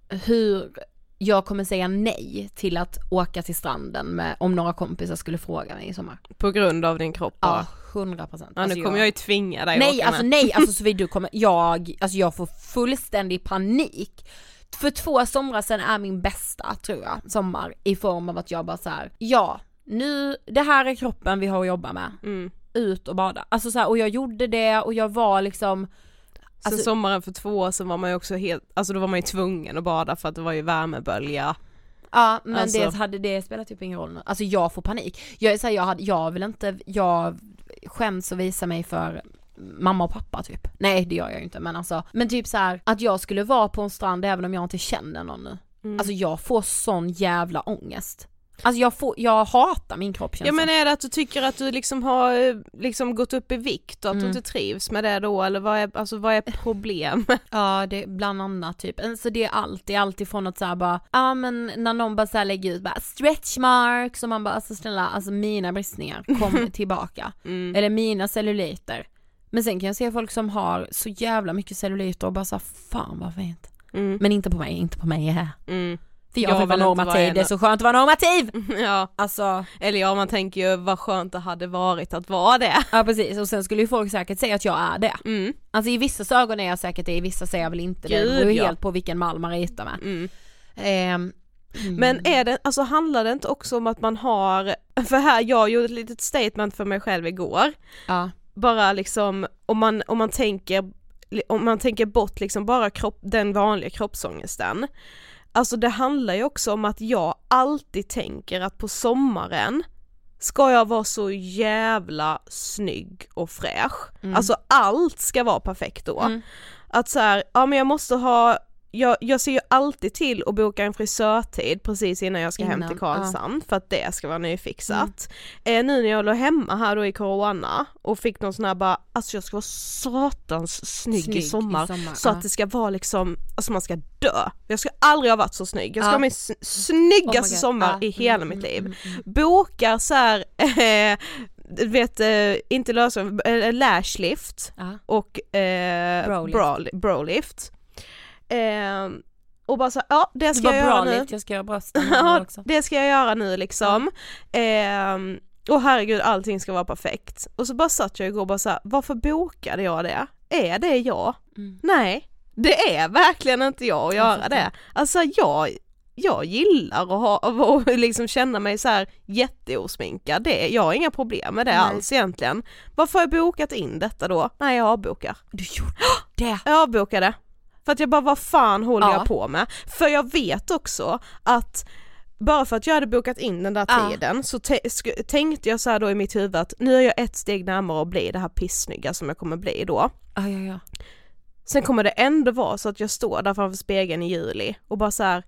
hur jag kommer säga nej till att åka till stranden med, om några kompisar skulle fråga mig i sommar. På grund av din kropp Ja, bara. hundra procent. Ja, nu kommer jag ju tvinga dig Nej alltså med. nej, *laughs* alltså Sofie du kommer, jag, alltså jag får fullständig panik. För två somrar sedan är min bästa tror jag, sommar i form av att jag bara så här, ja, nu, det här är kroppen vi har att jobba med. Mm. Ut och bada. Alltså så här, och jag gjorde det och jag var liksom Sen Alltså- sommaren för två år sedan var man ju också helt, alltså då var man ju tvungen att bada för att det var ju värmebölja. Ja men Alltså- det hade det spelat typ ingen roll nu. Alltså jag får panik. Jag är såhär, jag, hade, jag vill inte, jag skäms att visa mig för mamma och pappa typ. Nej det gör jag ju inte men alltså, men typ så här att jag skulle vara på en strand även om jag inte känner någon nu. Mm. Alltså jag får sån jävla ångest. Alltså jag får, jag hatar min kropp känns Ja men är det att du tycker att du liksom har eh, liksom gått upp i vikt och att du Mm. inte trivs med det då eller vad är, alltså vad är problemet? *laughs* Ja det är bland annat typ, alltså det är allt, det är alltid från att såhär bara, ja men när någon bara såhär lägger ut bara stretch marks och man bara alltså snälla, alltså mina bristningar kom *laughs* tillbaka. Mm. Eller mina celluliter. Men sen kan jag se folk som har så jävla mycket celluliter och bara såhär, fan vad fint. Mm. Men inte på mig, inte på mig. Mm. För jag, Jag vill vara vara normativ, en- det är så skönt att vara normativ! *laughs* Ja, Alltså, eller ja man tänker ju vad skönt det hade varit att vara det. ja precis och sen skulle ju folk säkert säga att jag är det. Mm. Alltså i vissa ögon är jag säkert det, i vissa säger jag väl inte det. Det Gud, beror ju ja. helt på vilken mall man ritar med. Mm. Ehm, Men är det, alltså handlar det inte också om att man har, för här jag gjorde ett litet statement för mig själv igår, Ja. bara liksom om man, om man tänker om man tänker bort liksom bara kropp, den vanliga kroppsångesten Alltså det handlar ju också om att jag alltid tänker att på sommaren ska jag vara så jävla snygg och fräsch. Mm. Alltså allt ska vara perfekt då. Mm. Att så här, ja men jag måste ha, jag, jag ser ju alltid till att boka en frisörtid precis innan jag ska hem Innan, till Karlshamn för att det ska vara nyfixat. Eh, nu när jag låg hemma här då i corona och fick någon sån här bara, alltså jag ska vara satans snygg, Snygg i i sommar, sommar, så ja. att det ska vara liksom, alltså man ska dö. Jag ska aldrig ha varit så snygg, jag ska Ja. ha min snyggaste Oh sommar Ja. i hela Mm, mitt mm, liv. mm, mm. Bokar så här, eh, vet, eh, inte lösning, äh, lashlift Ja. och eh, Brolift. brolift. brolift. Eh, och bara så, ja det Det ska var jag göra nu. jag ska göra brösten *laughs* Ja, också. det ska jag göra nu liksom. Ehm, och herregud allting ska vara perfekt. Och så bara satt jag igår och bara så här, varför bokade jag det? Är det jag? Mm. Nej, det är verkligen inte jag att göra det. Alltså jag, jag gillar att ha, och *laughs* liksom känna mig så här jätteosminkad, det, jag har inga problem med det Nej. alls egentligen. Varför har jag bokat in detta då? Nej jag avbokar. Du gjorde *gasps* det! Jag avbokade. För att jag bara, vad fan håller Ja. jag på med? För jag vet också att bara för att jag hade bokat in den där tiden så te- sk- tänkte jag så här då i mitt huvud att nu är jag ett steg närmare att bli det här pissnygga som jag kommer bli då. Ja, ja, ja. Sen kommer det ändå vara så att jag står där framför spegeln i juli och bara så här.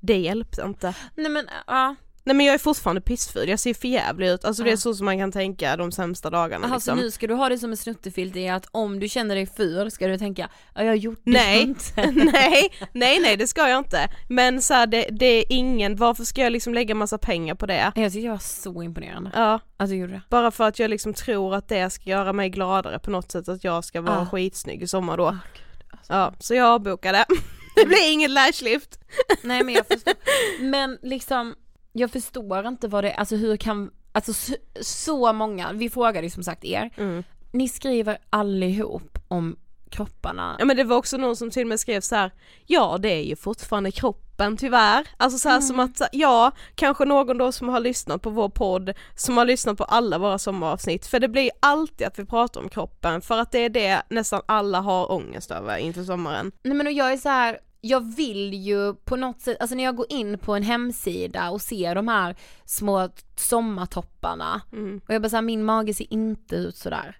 det hjälpte inte. Nej men, ja. Nej men jag är fortfarande pissful, jag ser för jävlig ut, alltså det är så som man kan tänka de sämsta dagarna Alltså liksom. nu ska du ha det som en snuttefilt i att om du känner dig ful ska du tänka, ja jag gjorde Nej, inte. *laughs* nej, nej nej det ska jag inte. Men så här, det, det är ingen, varför ska jag liksom lägga massa pengar på det? Jag tycker det var så imponerande. Ja, Att du gjorde det. bara för att jag liksom tror att det ska göra mig gladare på något sätt, att jag ska vara Ja. skitsnygg i sommar då. Ah, gud, alltså. Ja, så jag avbokade. *laughs* Det blir ingen lashlift. Nej men jag förstår. Men liksom, jag förstår inte vad det alltså hur kan, alltså så, så många, vi frågade ju som sagt er, Mm. ni skriver allihop om kropparna. Ja men det var också någon som till och med skrev så här: ja det är ju fortfarande kroppen tyvärr. Alltså så här som att, ja, kanske någon då som har lyssnat på vår podd, som har lyssnat på alla våra sommaravsnitt, för det blir alltid att vi pratar om kroppen, för att det är det nästan alla har ångest över inför sommaren. Nej men och jag är så här. Jag vill ju på något sätt, alltså när jag går in på en hemsida och ser de här små sommartopparna Mm. och jag bara såhär, min mage ser inte ut sådär.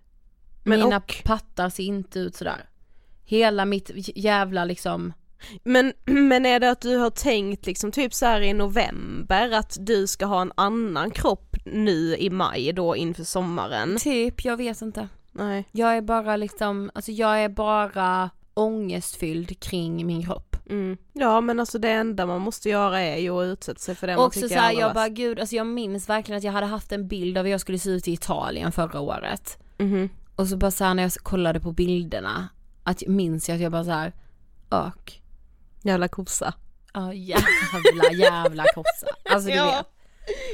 Men Mina och- pattar ser inte ut sådär. Hela mitt jävla liksom, Men, *clears throat* men är det att du har tänkt liksom typ så här i november att du ska ha en annan kropp nu i maj då inför sommaren? typ, jag vet inte. Nej. Jag är bara liksom, alltså jag är bara ångestfylld kring min kropp. Mm. Ja men alltså det enda man måste göra är ju att utsätta sig för det man Också tycker såhär, är jag bara gud, alltså jag minns verkligen att jag hade haft en bild av hur jag skulle se ut i Italien förra året. Mhm. Och så bara såhär när jag kollade på bilderna, att minns jag att jag bara såhär, ök. Jävla kossa. Ja jävla jävla kossa. Alltså du Ja. vet.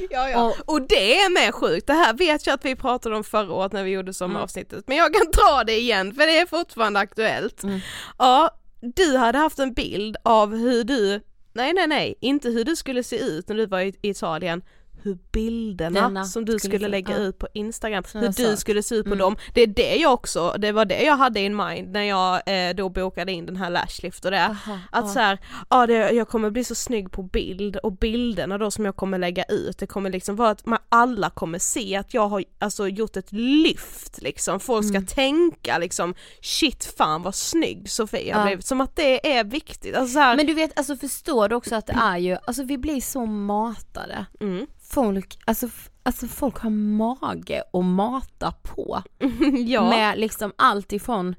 Ja, ja. Och- Och, det är med sjukt, det här vet jag att vi pratade om förra året när vi gjorde sommaravsnittet, men jag kan ta det igen för det är fortfarande aktuellt. Mm. Ja, du hade haft en bild av hur du, nej nej nej, inte hur du skulle se ut när du var i Italien, hur bilderna Denna som du skulle skulle lägga ut på Instagram, hur du sa. skulle se ut på Mm. dem. Det är det jag också, det var det jag hade in mind när jag eh, då bokade in den här lashlift och det. Aha, Att ja. så här, ja det, jag kommer bli så snygg på bild och bilderna då som jag kommer lägga ut, det kommer liksom vara att man alla kommer se att jag har alltså gjort ett lyft liksom, folk ska Mm. tänka liksom shit fan vad snygg Sofia Ja. blivit, som att det är viktigt. Alltså Men du vet, alltså förstår du också att det är ju, alltså vi blir så matade. mm. Folk, alltså, alltså folk har mage att mata på. *laughs* ja. Med liksom allt ifrån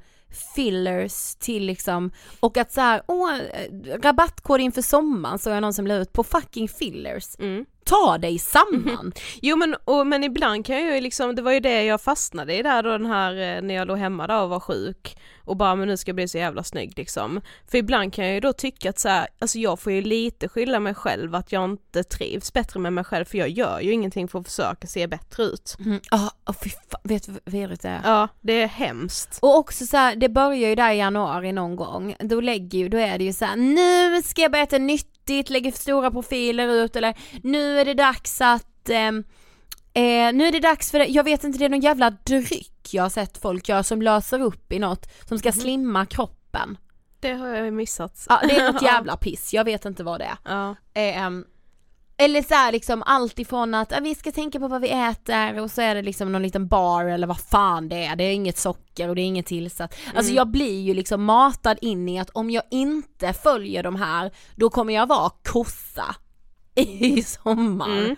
fillers till liksom, och att så här, åh, rabattkod inför sommaren såg jag någon som la ut på fucking fillers. Mm. Ta dig samman! *laughs* Jo men, och, men ibland kan jag ju liksom, det var ju det jag fastnade i där då den här, eh, när jag låg hemma där och var sjuk och bara men nu ska jag bli så jävla snygg liksom. För ibland kan jag ju då tycka att så här, alltså jag får ju lite skylla mig själv att jag inte trivs bättre med mig själv för jag gör ju ingenting för att försöka se bättre ut. Mm, Ja, oh, fy fan, vet du vad vidrigt det är? Ja, det är hemskt. Och också så här, det börjar ju där i januari någon gång, då lägger ju, då är det ju så här, nu ska jag börja äta nyttigt, lägger stora profiler ut eller nu är det dags att ehm, Eh, nu är det dags för det, jag vet inte, det är någon jävla dryck jag har sett folk göra som löser upp i något som ska slimma kroppen. Det har jag missat. Ja, det är något *laughs* jävla piss, jag vet inte vad det är. Ja. Eh, eller så här, liksom allt ifrån att ah, vi ska tänka på vad vi äter och så är det liksom någon liten bar eller vad fan det är, det är inget socker och det är inget tillsatt. Alltså Mm. jag blir ju liksom matad in i att om jag inte följer de här, då kommer jag vara kossa i sommar. Mm.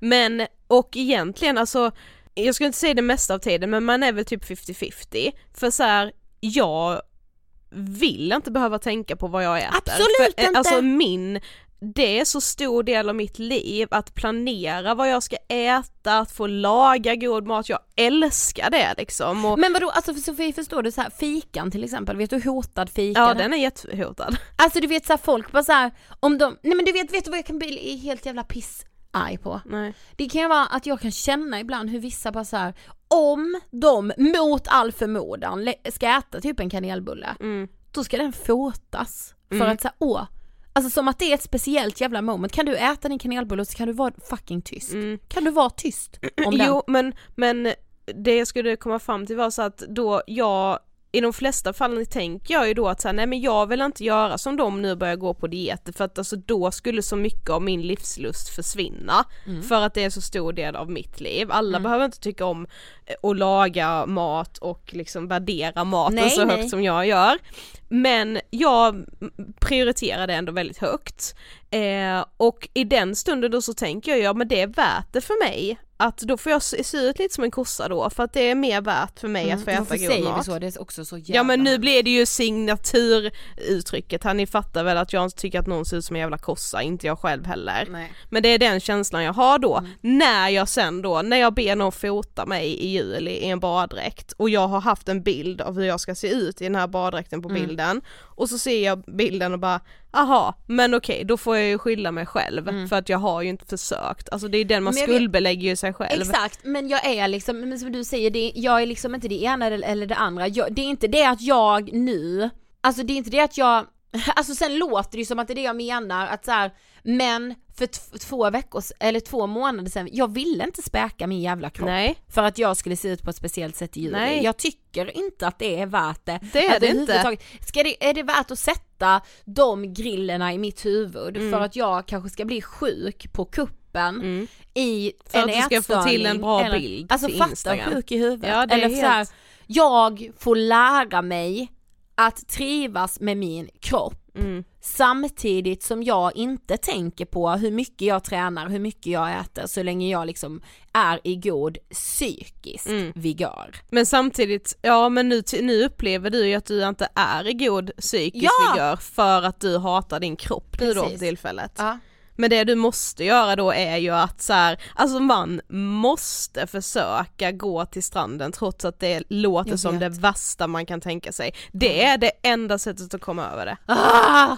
Men, och egentligen alltså, jag skulle inte säga det mesta av tiden men man är väl typ 50-50. För så här, jag vill inte behöva tänka på vad jag äter. Absolut för, eh, inte. Alltså min, det är så stor del av mitt liv att planera vad jag ska äta, att få laga god mat, jag älskar det liksom. Och, Men vadå, alltså för Sofie förstår du så här, fikan till exempel, vet du hur hotad fikan ja den är jättehotad. Alltså du vet så här, folk bara så här, om de, nej men du vet, vet du vad jag kan bli helt jävla piss arg på? Nej. Det kan ju vara att jag kan känna ibland hur vissa bara så här, om de mot all förmodan ska äta typ en kanelbulle, Mm. då ska den fotas. För Mm. att säga åh, alltså som att det är ett speciellt jävla moment. Kan du äta din kanelbulle så kan du vara fucking tyst. Kan du vara tyst om *clears throat* den? Jo men, men det jag skulle komma fram till var så att då jag i de flesta fallen tänker jag ju då att så här, nej men jag vill inte göra som de nu börjar gå på dieter för att alltså då skulle så mycket av min livslust försvinna Mm. för att det är så stor del av mitt liv. Alla Mm. behöver inte tycka om eh, att laga mat och liksom värdera maten Nej, så nej. högt som jag gör. Men jag prioriterar det ändå väldigt högt. Eh, och i den stunden då så tänker jag, ja men det är värt det för mig att då får jag se ut lite som en kossa då för att det är mer värt för mig att få äta god Mm, mat. så? Det är också så jävla Ja men nu blir det ju signaturuttrycket, här, ni fattar väl att jag inte tycker att någon ser ut som en jävla kossa, inte jag själv heller. Nej. Men det är den känslan jag har då, när jag sen då, när jag ber någon fota mig i juli i en baddräkt och jag har haft en bild av hur jag ska se ut i den här baddräkten på Mm. Bilden och så ser jag bilden och bara aha, men okej då får jag ju skylla mig själv för att jag har ju inte försökt, alltså det är den man skuldbelägger ju sig själv. Exakt, men jag är liksom, men som du säger, det, jag är liksom inte det ena eller, eller det andra. Jag, det är inte det att jag nu, alltså det är inte det att jag, *laughs* alltså sen låter det ju som att det är det jag menar, att så här, men för två veckor, eller två månader sedan, jag ville inte späka min jävla kropp. Nej. För att jag skulle se ut på ett speciellt sätt i juli. Nej. Jag tycker inte att det är värt det. Det är det inte. Ska det, är det värt att sätta de grillerna i mitt huvud Mm. för att jag kanske ska bli sjuk på kuppen i För en att du ska få till en ätstörning bra eller- bild Alltså till fatta Instagram. sjuk i huvudet. Ja, eller så här, helt- jag får lära mig att trivas med min kropp Mm. samtidigt som jag inte tänker på hur mycket jag tränar, hur mycket jag äter så länge jag liksom är i god psykisk Mm. vigör. Men samtidigt, ja men nu, nu upplever du ju att du inte är i god psykisk Ja! vigör för att du hatar din kropp nu då för Precis. tillfället. Ja. Men det du måste göra då är ju att så här, alltså man måste försöka gå till stranden trots att det låter som det värsta man kan tänka sig. Det är det enda sättet att komma över det. Ah!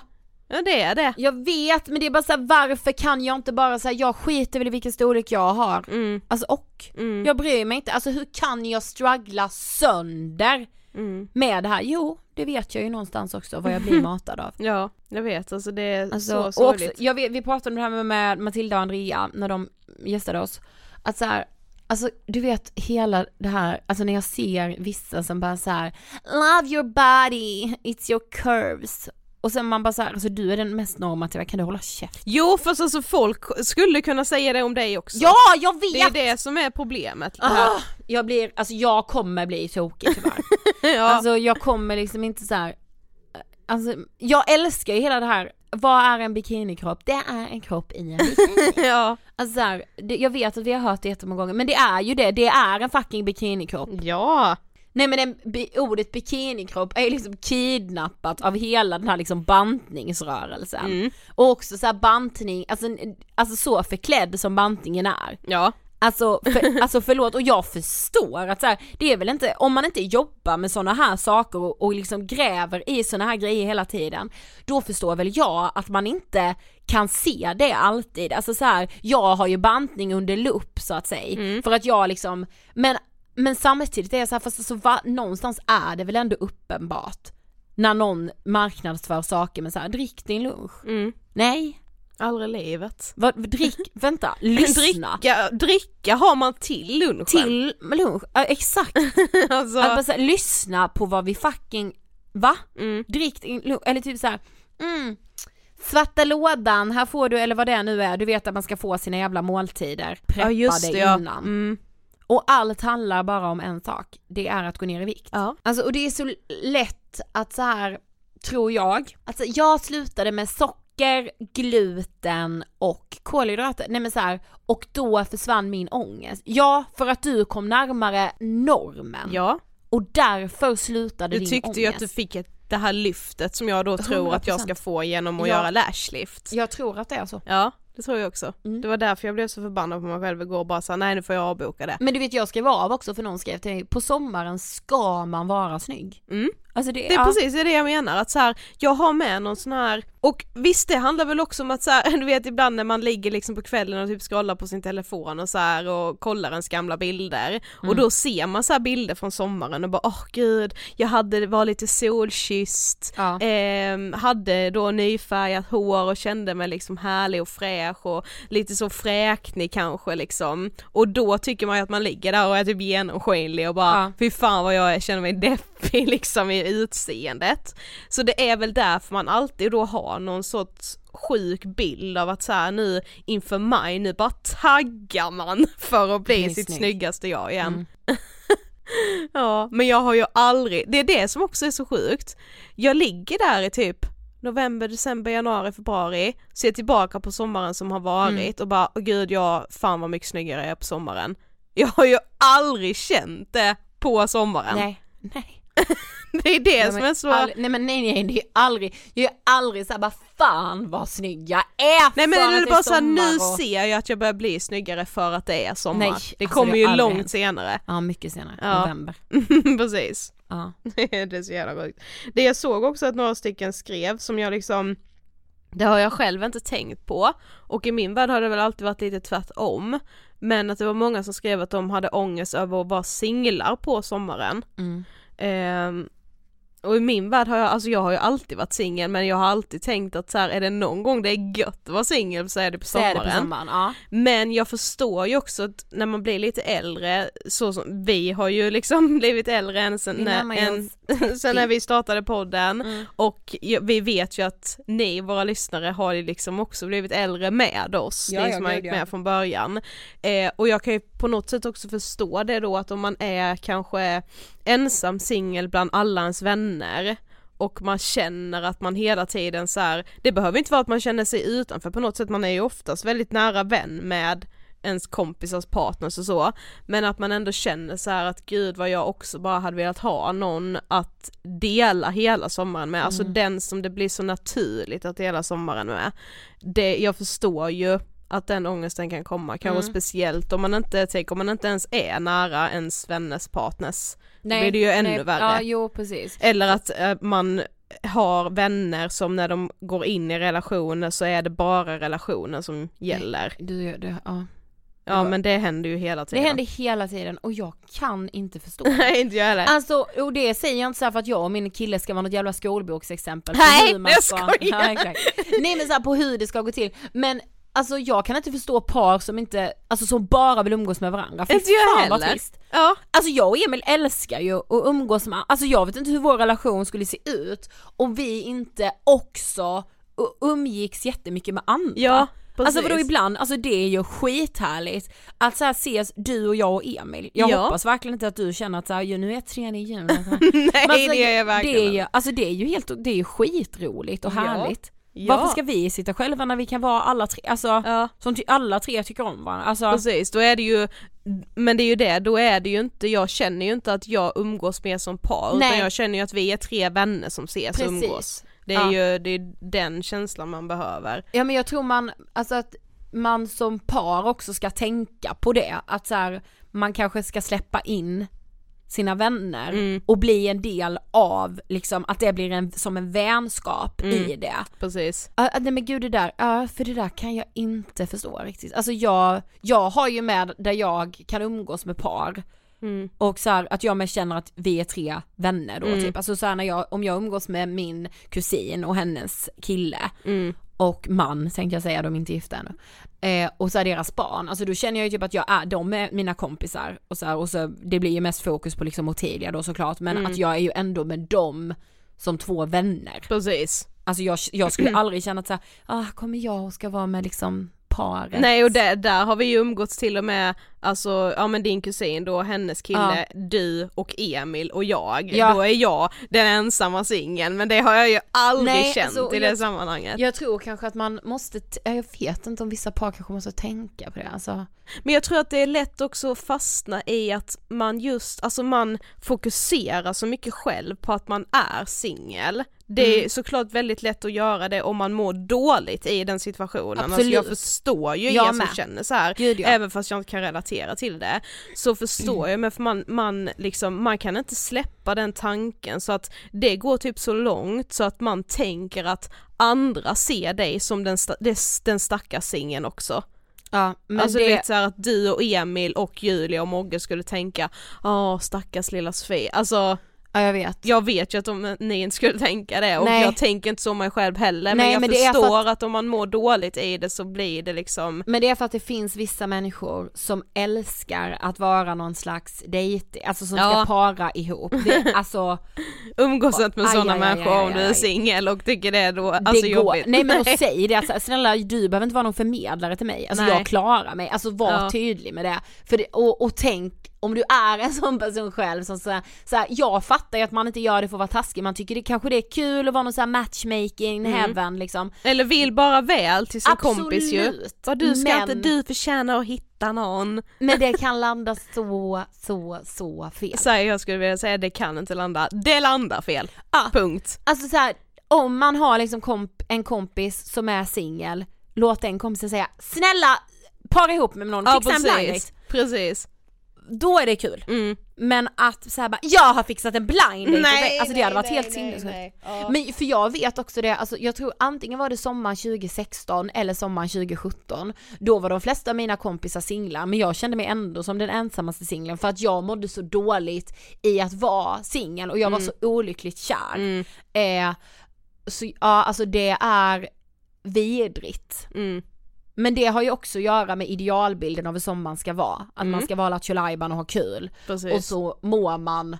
Ja det är det. Jag vet men det är bara så här, varför kan jag inte bara säga jag skiter väl i vilken storlek jag har. Mm. Alltså och, Mm. jag bryr mig inte, alltså hur kan jag struggla sönder Mm. med det här? Jo, det vet jag ju någonstans också vad jag blir *laughs* matad av. Ja, jag vet alltså det är Alltså, så och också, sorgligt. jag vet, vi pratade om det här med, med Matilda och Andrea när de gästade oss, att så här, alltså du vet hela det här, alltså när jag ser vissa som bara så här, love your body, it's your curves. Och sen man bara så här, alltså du är den mest normativa, kan du hålla käft? Jo fast alltså folk skulle kunna säga det om dig också. Ja, jag vet! Det är det som är problemet. Ah, jag blir, alltså jag kommer bli tokig tyvärr. *laughs* ja. Alltså jag kommer liksom inte så här. Alltså jag älskar ju hela det här, vad är en bikinikropp? Det är en kropp i en *laughs* bikini. ja. Alltså så här, det, jag vet att vi har hört det jättemånga gånger, men det är ju det, det är en fucking bikinikropp. Ja. Nej men en, bi, ordet bikinikropp är ju liksom kidnappat av hela den här liksom bantningsrörelsen. Mm. Och också så här bantning, alltså, alltså så förklädd som bantningen är. Ja. Alltså, för, *laughs* alltså förlåt, och jag förstår att så här, det är väl inte, om man inte jobbar med sådana här saker och, och liksom gräver i sådana här grejer hela tiden, då förstår väl jag att man inte kan se det alltid. Alltså så här, jag har ju bantning under lupp så att säga, för att jag liksom, men, men samtidigt är jag så här, fast alltså, va, någonstans är det väl ändå uppenbart när någon marknadsför saker med så här, drick din lunch. Mm. Nej, Aldrig i livet. vad, drick, *laughs* vänta, lyssna. Dricka, dricka har man till lunchen. Till lunch, ja, exakt. *laughs* alltså, Att bara så här, lyssna på vad vi fucking, va? mm. Drick din lunch, eller typ så här, mm, svarta lådan, här får du, eller vad det nu är, du vet att man ska få sina jävla måltider ja preppade just det ja. innan. Mm. Och allt handlar bara om en sak, det är att gå ner i vikt. Ja. Alltså och det är så lätt att så här tror jag, alltså jag slutade med socker, gluten och kolhydrater, nej men så här, och då försvann min ångest. Ja, för att du kom närmare normen. Ja. Och därför slutade Du din tyckte ångest. ju att du fick ett, det här lyftet som jag då tror att jag ska 100%. få genom att Ja. göra lashlift. Jag tror att det är så. Ja, det tror jag också. Mm. Det var därför jag blev så förbannad på mig själv igår och bara sa nej nu får jag avboka det. Men du vet jag skrev av också för någon skrev till mig, på sommaren ska man vara snygg. Mm. Alltså det, Det är ja. precis det jag menar, att så här, jag har med någon sån här, och visst det handlar väl också om att så här, *laughs* du vet ibland när man ligger liksom på kvällen och typ scrollar på sin telefon och så här och kollar ens gamla bilder och Mm. då ser man så bilder från sommaren och bara åh gud, jag hade, var lite solkysst, Ja. ehm, hade då nyfärgat hår och kände mig liksom härlig och fräsch och lite så fräknig kanske liksom och då tycker man ju att man ligger där och är typ genomskinlig och bara Ja. fy fan vad jag är, känner mig deppig *laughs* liksom i utseendet. Så det är väl därför man alltid då har någon sorts sjuk bild av att så här nu inför maj, nu bara taggar man för att bli sitt snygg. snyggaste jag igen. Mm. *laughs* ja, men jag har ju aldrig, det är det som också är så sjukt. Jag ligger där i typ november, december, januari, februari, ser tillbaka på sommaren som har varit Mm. och bara, åh gud jag, fan vad mycket snyggare jag är på sommaren. Jag har ju aldrig känt det på sommaren. Nej, nej. *laughs* Det är det Ja, som men är så... all- nej men nej nej, det är aldrig, jag är aldrig såhär bara fan vad snygg jag är Nej men det är att bara såhär, nu och... ser jag att jag börjar bli snyggare för att det är sommar. Nej, det alltså, kommer det ju aldrig långt senare. Ja mycket senare, Ja. november. *laughs* Precis. Ja. *laughs* det är så jävla sjukt. Det jag såg också att några stycken skrev som jag liksom det har jag själv inte tänkt på och i min värld har det väl alltid varit lite tvärtom men att det var många som skrev att de hade ångest över att vara singlar på sommaren Mm. Ehm, och i min värld har jag, alltså jag har ju alltid varit singel men jag har alltid tänkt att så här, är det någon gång det är gött att vara singel så är det på sommaren. det på sommaren, ja. Men jag förstår ju också att när man blir lite äldre, så som vi har ju liksom *laughs* blivit äldre än sen, när, än, *laughs* sen när vi startade podden Mm. och vi vet ju att ni, våra lyssnare, har ju liksom också blivit äldre med oss, Ja, ni som har ja. med från början. Eh, och jag kan ju på något sätt också förstå det då att om man är kanske ensam singel bland alla ens vänner och man känner att man hela tiden så här, det behöver inte vara att man känner sig utanför på något sätt, man är ju oftast väldigt nära vän med ens kompisars partners och så, men att man ändå känner så här att gud vad jag också bara hade velat ha någon att dela hela sommaren med, alltså Mm. den som det blir så naturligt att dela sommaren med. Det, jag förstår ju att den ångesten kan komma, kanske Mm. speciellt om man inte, tänk om man inte ens är nära ens vänners partners. Nej, blir det ju ännu nej, värre. Ja jo precis. Eller att eh, man har vänner som när de går in i relationer så är det bara relationen som gäller. Du, du, ja. Ja men det händer ju hela Det tiden. händer hela tiden och jag kan inte förstå. *laughs* Nej inte jag heller. Alltså, och det säger jag inte så för att jag och min kille ska vara något jävla skolboksexempel på Nej, hur man jag skojar. Ja, exakt. Nej men på hur det ska gå till. Men alltså jag kan inte förstå par som inte, alltså som bara vill umgås med varandra. Fy Inte jag fan heller. trist. Ja. Alltså jag och Emil älskar ju att umgås med, alltså jag vet inte hur vår relation skulle se ut om vi inte också umgicks jättemycket med andra. Ja, Alltså vadå precis. ibland, alltså det är ju skithärligt att så här ses du och jag och Emil. Jag Ja. hoppas verkligen inte att du känner att så här, "Jo, nu är trean i jul. Nej alltså, det gör jag verkligen det är ju, inte. alltså det är ju helt, det är ju skitroligt och härligt. Ja. Varför ska vi sitta själva när vi kan vara alla tre, alltså Ja. som alla tre tycker om varandra. Alltså, Precis, då är det ju, men det är ju det, då är det ju inte, jag känner ju inte att jag umgås med som par utan Nej. jag känner ju att vi är tre vänner som ses och Precis. umgås. Det är Ja. ju det är den känslan man behöver. Ja men jag tror man, alltså att man som par också ska tänka på det, att så här, man kanske ska släppa in sina vänner Mm. och bli en del av liksom att det blir en, som en vänskap Mm. i det. Precis. Ja nej men gud det där, ja för det där kan jag inte förstå riktigt. Alltså jag, jag har ju med där jag kan umgås med par Mm. och så här, att jag med känner att vi är tre vänner då Mm. typ. Alltså så här, när jag, om jag umgås med min kusin och hennes kille Mm. och man tänkte jag säga, de är inte gifta ännu. Eh, och så är deras barn, alltså då känner jag ju typ att jag är, de är mina kompisar och så här, och så det blir ju mest fokus på liksom Ottilia då såklart men Mm. att jag är ju ändå med dem som två vänner. Precis. Alltså jag, jag skulle *clears throat* aldrig känna att så här, ah, kommer jag och ska vara med liksom paret. Nej och där, där har vi ju umgåtts till och med, alltså ja men din kusin då, hennes kille, du och Emil och jag. Ja. Då är jag den ensamma singeln men det har jag ju aldrig Nej, känt alltså, i det jag- sammanhanget. Jag tror kanske att man måste, jag vet inte om vissa par kanske måste tänka på det alltså. Men jag tror att det är lätt också att fastna i att man just, alltså man fokuserar så mycket själv på att man är singel. Det är Mm. såklart väldigt lätt att göra det om man mår dåligt i den situationen. Alltså Absolut. jag förstår ju Jag er som känner så här, Gud, ja. även fast jag inte kan relatera till det. Så förstår jag, men för man, man liksom, man kan inte släppa den tanken så att det går typ så långt så att man tänker att andra ser dig som den, sta- den stackars singeln också. Ja, men alltså det, du vet såhär att du och Emil och Julia och Mogge skulle tänka Åh stackars lilla Sofie, alltså ja jag vet. jag vet ju att de, ni inte skulle tänka det och Nej. jag tänker inte så om mig själv heller men Nej, jag men är för förstår att... om man mår dåligt i det så blir det liksom Men det är för att det finns vissa människor som älskar att vara någon slags dejt, alltså som Ja. ska para ihop. Det, *laughs* alltså umgås inte med sådana människor om du är singel och tycker det är då alltså det går. jobbigt. Nej men *laughs* och säg det, alltså, snälla du behöver inte vara någon förmedlare till mig, alltså Nej. jag klarar mig, alltså var Ja. tydlig med det. För det, och, och tänk om du är en sån person själv som såhär, såhär, jag fattar ju att man inte gör det för att vara taskig, man tycker det kanske det är kul att vara någon sån här matchmaking Mm. heaven liksom. Eller vill bara väl till sin kompis ju. Absolut. Vad du ska Men- inte du förtjäna att hitta någon. Men det *laughs* kan landa så, så, så fel. Så här, jag skulle vilja säga det kan inte landa, det landar fel. Ja. Punkt. Alltså så här, om man har liksom komp- en kompis som är singel, låt den kompisen säga snälla para ihop med någon, Ja fixa en precis, precis. Då är det kul. Mm. Men att såhär bara, jag har fixat en blind date, Nej, alltså det hade nej, varit helt nej, sinnessjukt. nej, ja. Men för jag vet också det, alltså jag tror antingen var det sommaren 2016 eller sommaren 2017 Då var de flesta av mina kompisar singlar men jag kände mig ändå som den ensammaste singeln för att jag mådde så dåligt i att vara singel och jag var Mm. så olyckligt kär. Mm. Eh, så ja, alltså det är vidrigt. Men det har ju också att göra med idealbilden av hur sommaren ska vara. Att Mm. man ska vara lattjo och ha kul. Precis. Och så mår man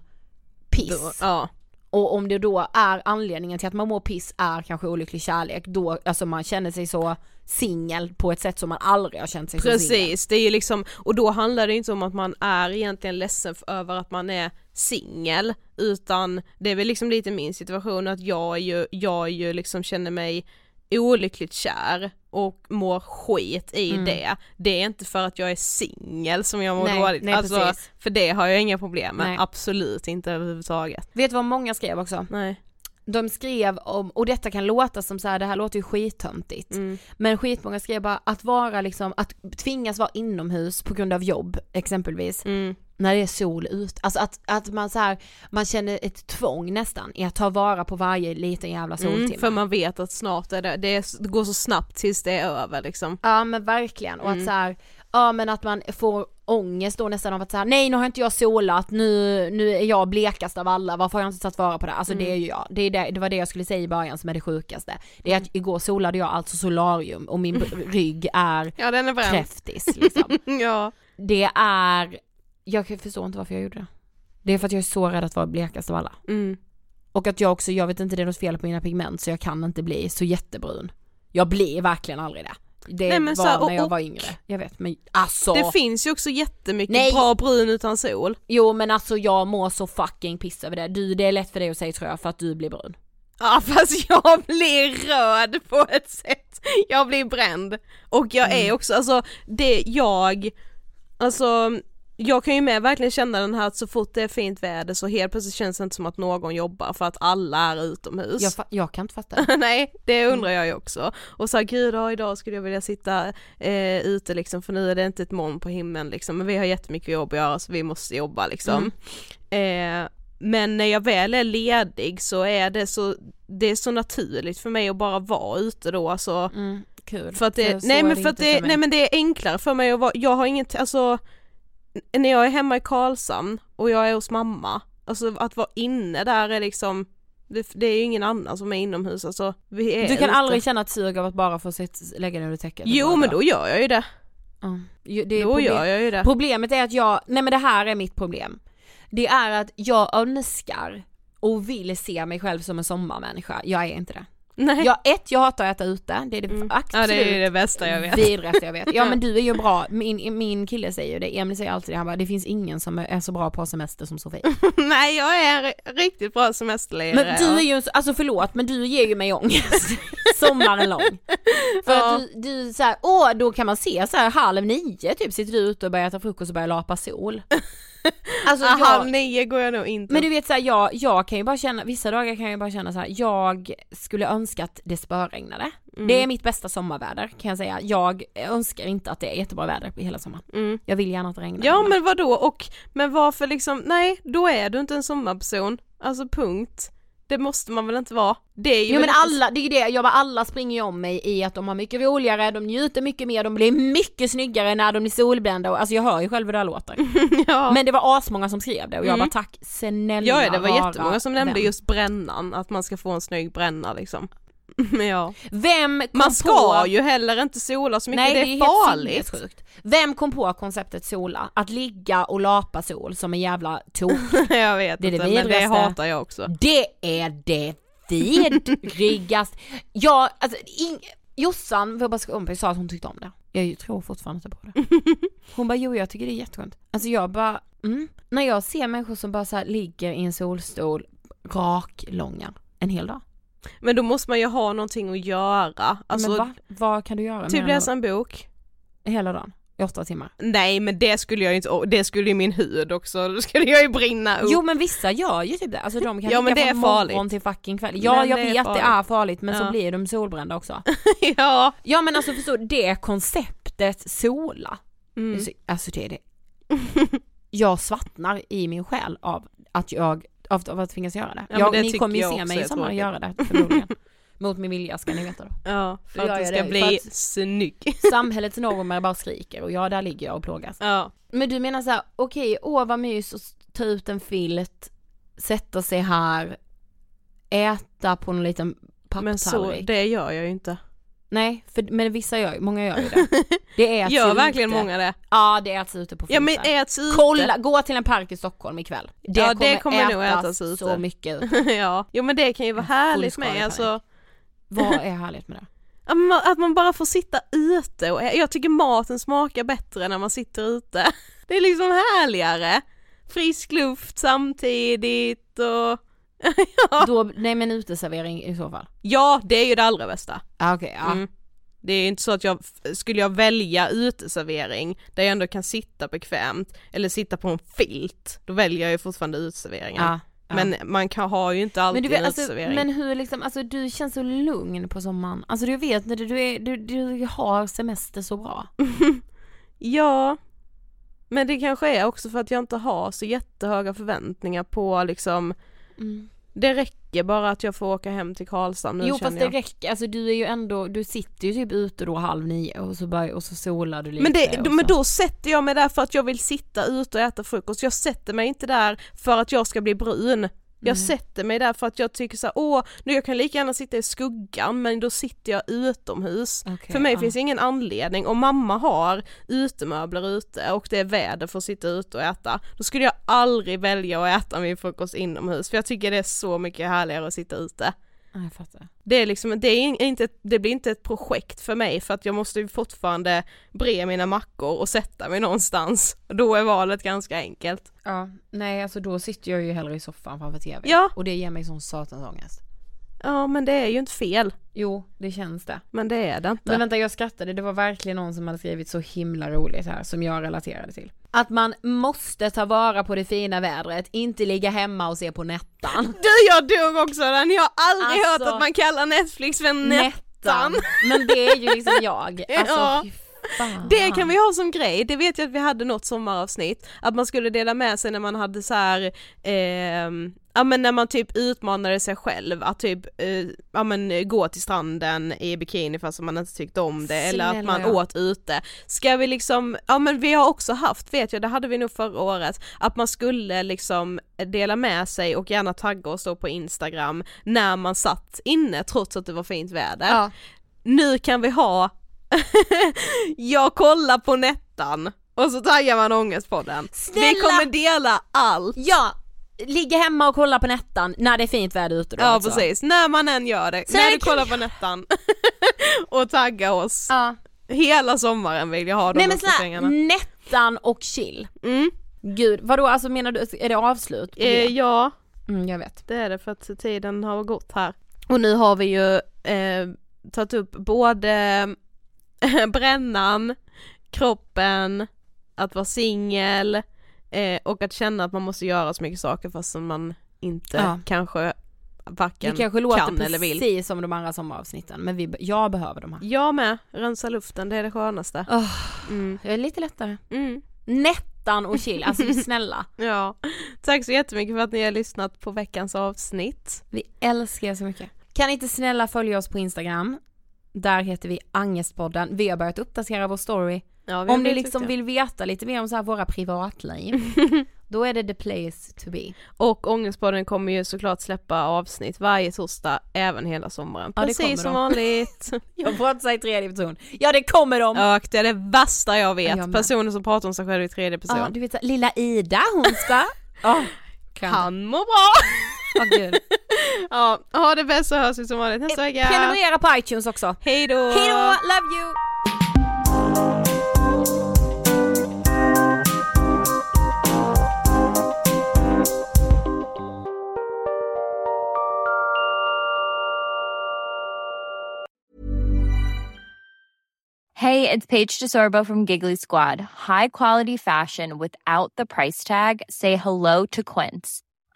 piss. Då, ja. Och om det då är anledningen till att man mår piss är kanske olycklig kärlek, då, alltså man känner sig så singel på ett sätt som man aldrig har känt sig så singel. Precis, det är ju liksom, och då handlar det inte om att man är egentligen ledsen över att man är singel, utan det är väl liksom lite min situation att jag är ju, jag är ju liksom känner mig olyckligt kär och mår skit i Mm. det. Det är inte för att jag är singel som jag mår Nej, dåligt, nej, alltså, precis. för det har jag inga problem med, Nej. absolut inte överhuvudtaget. Vet du vad många skrev också? Nej. De skrev om, och detta kan låta som så här, det här låter ju skittöntigt. Mm. Men skitmånga skrev bara att vara liksom, att tvingas vara inomhus på grund av jobb exempelvis. Mm. När det är sol ut, alltså att, att man så här, man känner ett tvång nästan i att ta vara på varje liten jävla soltimme. Mm, för man vet att snart är det, det, är, det går så snabbt tills det är över liksom. Ja men verkligen och Mm. att så här, ja men att man får ångest då nästan av att säga nej nu har inte jag solat, nu, nu är jag blekast av alla, varför har jag inte tagit vara på det? Alltså det är Mm. ju jag, det, är det, det var det jag skulle säga i början som är det sjukaste. Det är att igår solade jag alltså solarium och min *laughs* rygg är Ja den är kräftis liksom. *laughs* ja. Det är, jag förstår inte varför jag gjorde det. Det är för att jag är så rädd att vara blekast av alla. Mm. Och att jag också, jag vet inte det är något fel på mina pigment så jag kan inte bli så jättebrun. Jag blir verkligen aldrig det. Det Nej, men var så här, och- när jag var yngre. Jag vet men alltså. Det finns ju också jättemycket Nej. bra brun utan sol. Jo men alltså jag mår så fucking piss över det. Du, det är lätt för dig att säga tror jag för att du blir brun. Ja *laughs* fast jag blir röd på ett sätt, jag blir bränd. Och jag är också, alltså det jag, alltså jag kan ju med verkligen känna den här att så fort det är fint väder så helt plötsligt känns det inte som att någon jobbar för att alla är utomhus. Jag, jag kan inte fatta det. *laughs* Nej, det undrar jag ju också. Och så här, gud ja, idag skulle jag vilja sitta eh, ute liksom för nu är det inte ett moln på himlen liksom men vi har jättemycket jobb att göra så vi måste jobba liksom. Eh, men när jag väl är ledig så är det så, det är så naturligt för mig att bara vara ute då alltså. Mm, kul. För att det, så nej men för att det, nej men det är enklare för mig att vara, jag har inget, alltså när jag är hemma i Karlshamn och jag är hos mamma, alltså att vara inne där är liksom det, det är ju ingen annan som är inomhus alltså. Vi är Du kan ute. aldrig känna ett sug av att bara få sitt, lägga dig under täcket? Jo men då gör jag ju det. Jo, det Då gör jag ju det. Problemet är att jag, nej men det här är mitt problem. Det är att jag önskar och vill se mig själv som en sommarmänniska, jag är inte det. Nej. Jag, ett, jag hatar att äta ute, det är det Mm. absolut Ja det är det bästa jag vet. vidrigaste jag vet. Ja men du är ju bra, *laughs* min, min kille säger ju det, Emil säger alltid det, han bara det finns ingen som är så bra på semester som Sofie. *laughs* Nej jag är riktigt bra semesterlirare. Men du är ju, alltså förlåt men du ger ju mig ångest *laughs* sommaren lång. För Ja. att du, du såhär, åh då kan man se så här halv nio typ sitter du ute och börjar äta frukost och börjar lapa sol. *laughs* Alltså jag, Halv nio går jag nog inte. men du vet såhär, jag, jag kan ju bara känna, vissa dagar kan jag bara känna så här, jag skulle önska att det spöregnade. Mm. Det är mitt bästa sommarväder kan jag säga. Jag önskar inte att det är jättebra väder hela sommaren. Mm. Jag vill gärna att det regnar. Ja men vad då och men varför liksom, nej då är du inte en sommarperson. Alltså punkt. Det måste man väl inte vara? Det är ju Jo men alla, det är ju det, jag bara alla springer ju om mig i att de har mycket roligare, de njuter mycket mer, de blir mycket snyggare när de blir solbrända och alltså jag hör ju själv hur det här låter. *laughs* ja. Men det var asmånga som skrev det och jag Mm. bara tack snälla ja, det var jättemånga som nämnde vän. just brännan, att man ska få en snygg bränna liksom. *laughs* Ja. Vem kom Man ska på... ju heller inte sola så mycket, Nej, det är, det är helt farligt. sinnessjukt. Vem kom på konceptet sola? Att ligga och lapa sol som en jävla tok. *laughs* jag vet Det är det inte, men det hatar jag också. Det är det vidrigaste. Ja, alltså ing... Jossan, vår bästa kompis, sa att hon tyckte om det. Jag tror fortfarande inte på det. *laughs* Hon bara, jo jag tycker det är jätteskönt. Alltså jag bara, mm. När jag ser människor som bara så ligger i en solstol, raklånga, en hel dag. Men då måste man ju ha någonting att göra. Alltså, Men va? Vad kan du göra? typ läsa en bok. Hela dagen? I åtta timmar? Nej men det skulle jag inte, det skulle ju min hud också, då skulle jag ju brinna upp. Jo men vissa gör ju typ det, alltså de kan Ja, men det är farligt. morgon till fucking kväll. Ja Men jag vet farligt. det är farligt men Ja. så blir de solbrända också. *laughs* ja. Ja men alltså förstå, det konceptet sola, Mm. alltså, alltså det är det. Jag svartnar i min själ av att jag, av, av att tvingas göra det. Ja, jag, det ni kommer ju se mig i sommar göra det förmodligen. *laughs* Mot min vilja ska ni veta då. Ja, för att du ska det, bli att- snygg. *laughs* Samhällets normer bara skriker och ja där ligger jag och plågas. Ja. Men du menar så här, okej, åh vad mys att ta ut en filt, sätta sig här, äta på en liten Men så, papptallrik. det gör jag ju inte. Nej, för, men vissa gör många gör ju det. *laughs* Det är att Gör verkligen ute. många det? Ja det se ute på Ja men äts ute. Kolla, gå till en park i Stockholm ikväll. Det Ja, kommer, det kommer nog ätas ätas ute. så mycket ute. *laughs* ja, jo men det kan ju vara härligt med alltså. Vad är härligt med det? *laughs* Att man bara får sitta ute och jag tycker maten smakar bättre när man sitter ute. Det är liksom härligare. Frisk luft samtidigt och *laughs* ja. Då, nej men uteservering i så fall. ja, det är ju det allra bästa. Ah, Okej, ja. Mm. Det är inte så att jag, skulle jag välja uteservering där jag ändå kan sitta bekvämt eller sitta på en filt, då väljer jag ju fortfarande uteserveringen. Ja, ja. Men man kan ha ju inte Men alltid du vet, en alltså, uteservering. men hur liksom, alltså du känns så lugn på sommaren. Alltså du vet när du, du, är, du, du har semester så bra. *laughs* Ja, men det kanske är också för att jag inte har så jättehöga förväntningar på liksom Mm. Det räcker bara att jag får åka hem till Karlstad nu Jo fast det jag. räcker, alltså du är ju ändå, du sitter ju typ ute då halv nio och så, börjar, och så solar du lite. Men, det, men då sätter jag mig där för att jag vill sitta ute och äta frukost. Jag sätter mig inte där för att jag ska bli brun. Jag Mm. sätter mig där för att jag tycker så här, åh, nu jag kan lika gärna sitta i skuggan men då sitter jag utomhus. Okej, för mig ja. finns ingen anledning, om mamma har utemöbler ute och det är väder för att sitta ute och äta, då skulle jag aldrig välja att äta min frukost inomhus för jag tycker det är så mycket härligare att sitta ute. Ja, jag fattar. Det är liksom, det, är in- inte, det blir inte ett projekt för mig för att jag måste ju fortfarande bre mina mackor och sätta mig någonstans. Då är valet ganska enkelt. Ja, nej alltså då sitter jag ju hellre i soffan framför tv. Ja. Och det ger mig sån satans ångest. Ja men det är ju inte fel, Jo, det känns det. men det är det inte. Men vänta jag skrattade, det var verkligen någon som hade skrivit så himla roligt här som jag relaterade till. Att man måste ta vara på det fina vädret, inte ligga hemma och se på Nettan. *laughs* Du jag dog också den, jag har aldrig Alltså- hört att man kallar Netflix för Nettan. Nettan. Men det är ju liksom jag. *laughs* Alltså Ja. Fan. Det kan vi ha som grej, det vet jag att vi hade något sommaravsnitt, att man skulle dela med sig när man hade så här, ehm, ja men när man typ utmanade sig själv att typ, eh, ja men gå till stranden i bikini fast man inte tyckte om det eller att man Snälla, ja. åt ute. Ska vi liksom, ja men vi har också haft, vet jag, det hade vi nog förra året, att man skulle liksom dela med sig och gärna tagga oss då på Instagram när man satt inne trots att det var fint väder. Ja. Nu kan vi ha *laughs* jag kollar på Nettan och så taggar man ångestpodden. Vi Snälla! kommer dela allt. Ja, ligger hemma och kollar på Nettan när det är fint väder ute då Ja alltså. precis, när man än gör det. Sen när är du kollar på Nettan *laughs* och taggar oss. Ja. Hela sommaren vill jag ha de Nej men uppdateringarna. Nettan och chill. Mm. Gud, vadå alltså menar du, är det avslut? på Eh, ja, Mm, jag vet. det är det för att tiden har gått här. Och nu har vi ju eh, tagit upp både *laughs* brännan, kroppen, att vara singel eh, och att känna att man måste göra så mycket saker fast som man inte Ja. kanske varken Det kanske låter kan eller vill. precis som de andra sommaravsnitten men vi, jag behöver de här. Jag med, rensa luften, det är det skönaste. Oh, Mm. jag är lite lättare. Mm. Nettan och chill, alltså *laughs* snälla. Ja, tack så jättemycket för att ni har lyssnat på veckans avsnitt. Vi älskar er så mycket. Kan ni inte snälla följa oss på Instagram? Där heter vi Angestpodden. Vi har börjat uppdatera vår story. Ja, Om ni liksom vill veta lite mer om så här våra privatliv, *laughs* då är det the place to be. Och Ångestpodden kommer ju såklart släppa avsnitt varje torsdag även hela sommaren. Ja, Precis som de. vanligt. *laughs* Jag pratar i tredje person. Ja det kommer de! Och det är det värsta jag vet, Jag personer som pratar om sig själva i tredje person. Ja, du vet lilla Ida hon ska... *laughs* oh, kan. Han mår bra! Åh, gud. *laughs* ja, ha det bäst så hörs vi som vanligt nästa vecka. Prenumerera på iTunes också. Hej då! Hej då, love you! Hey, it's Paige DeSorbo from Giggly Squad. High quality fashion without the price tag. Say hello to Quince.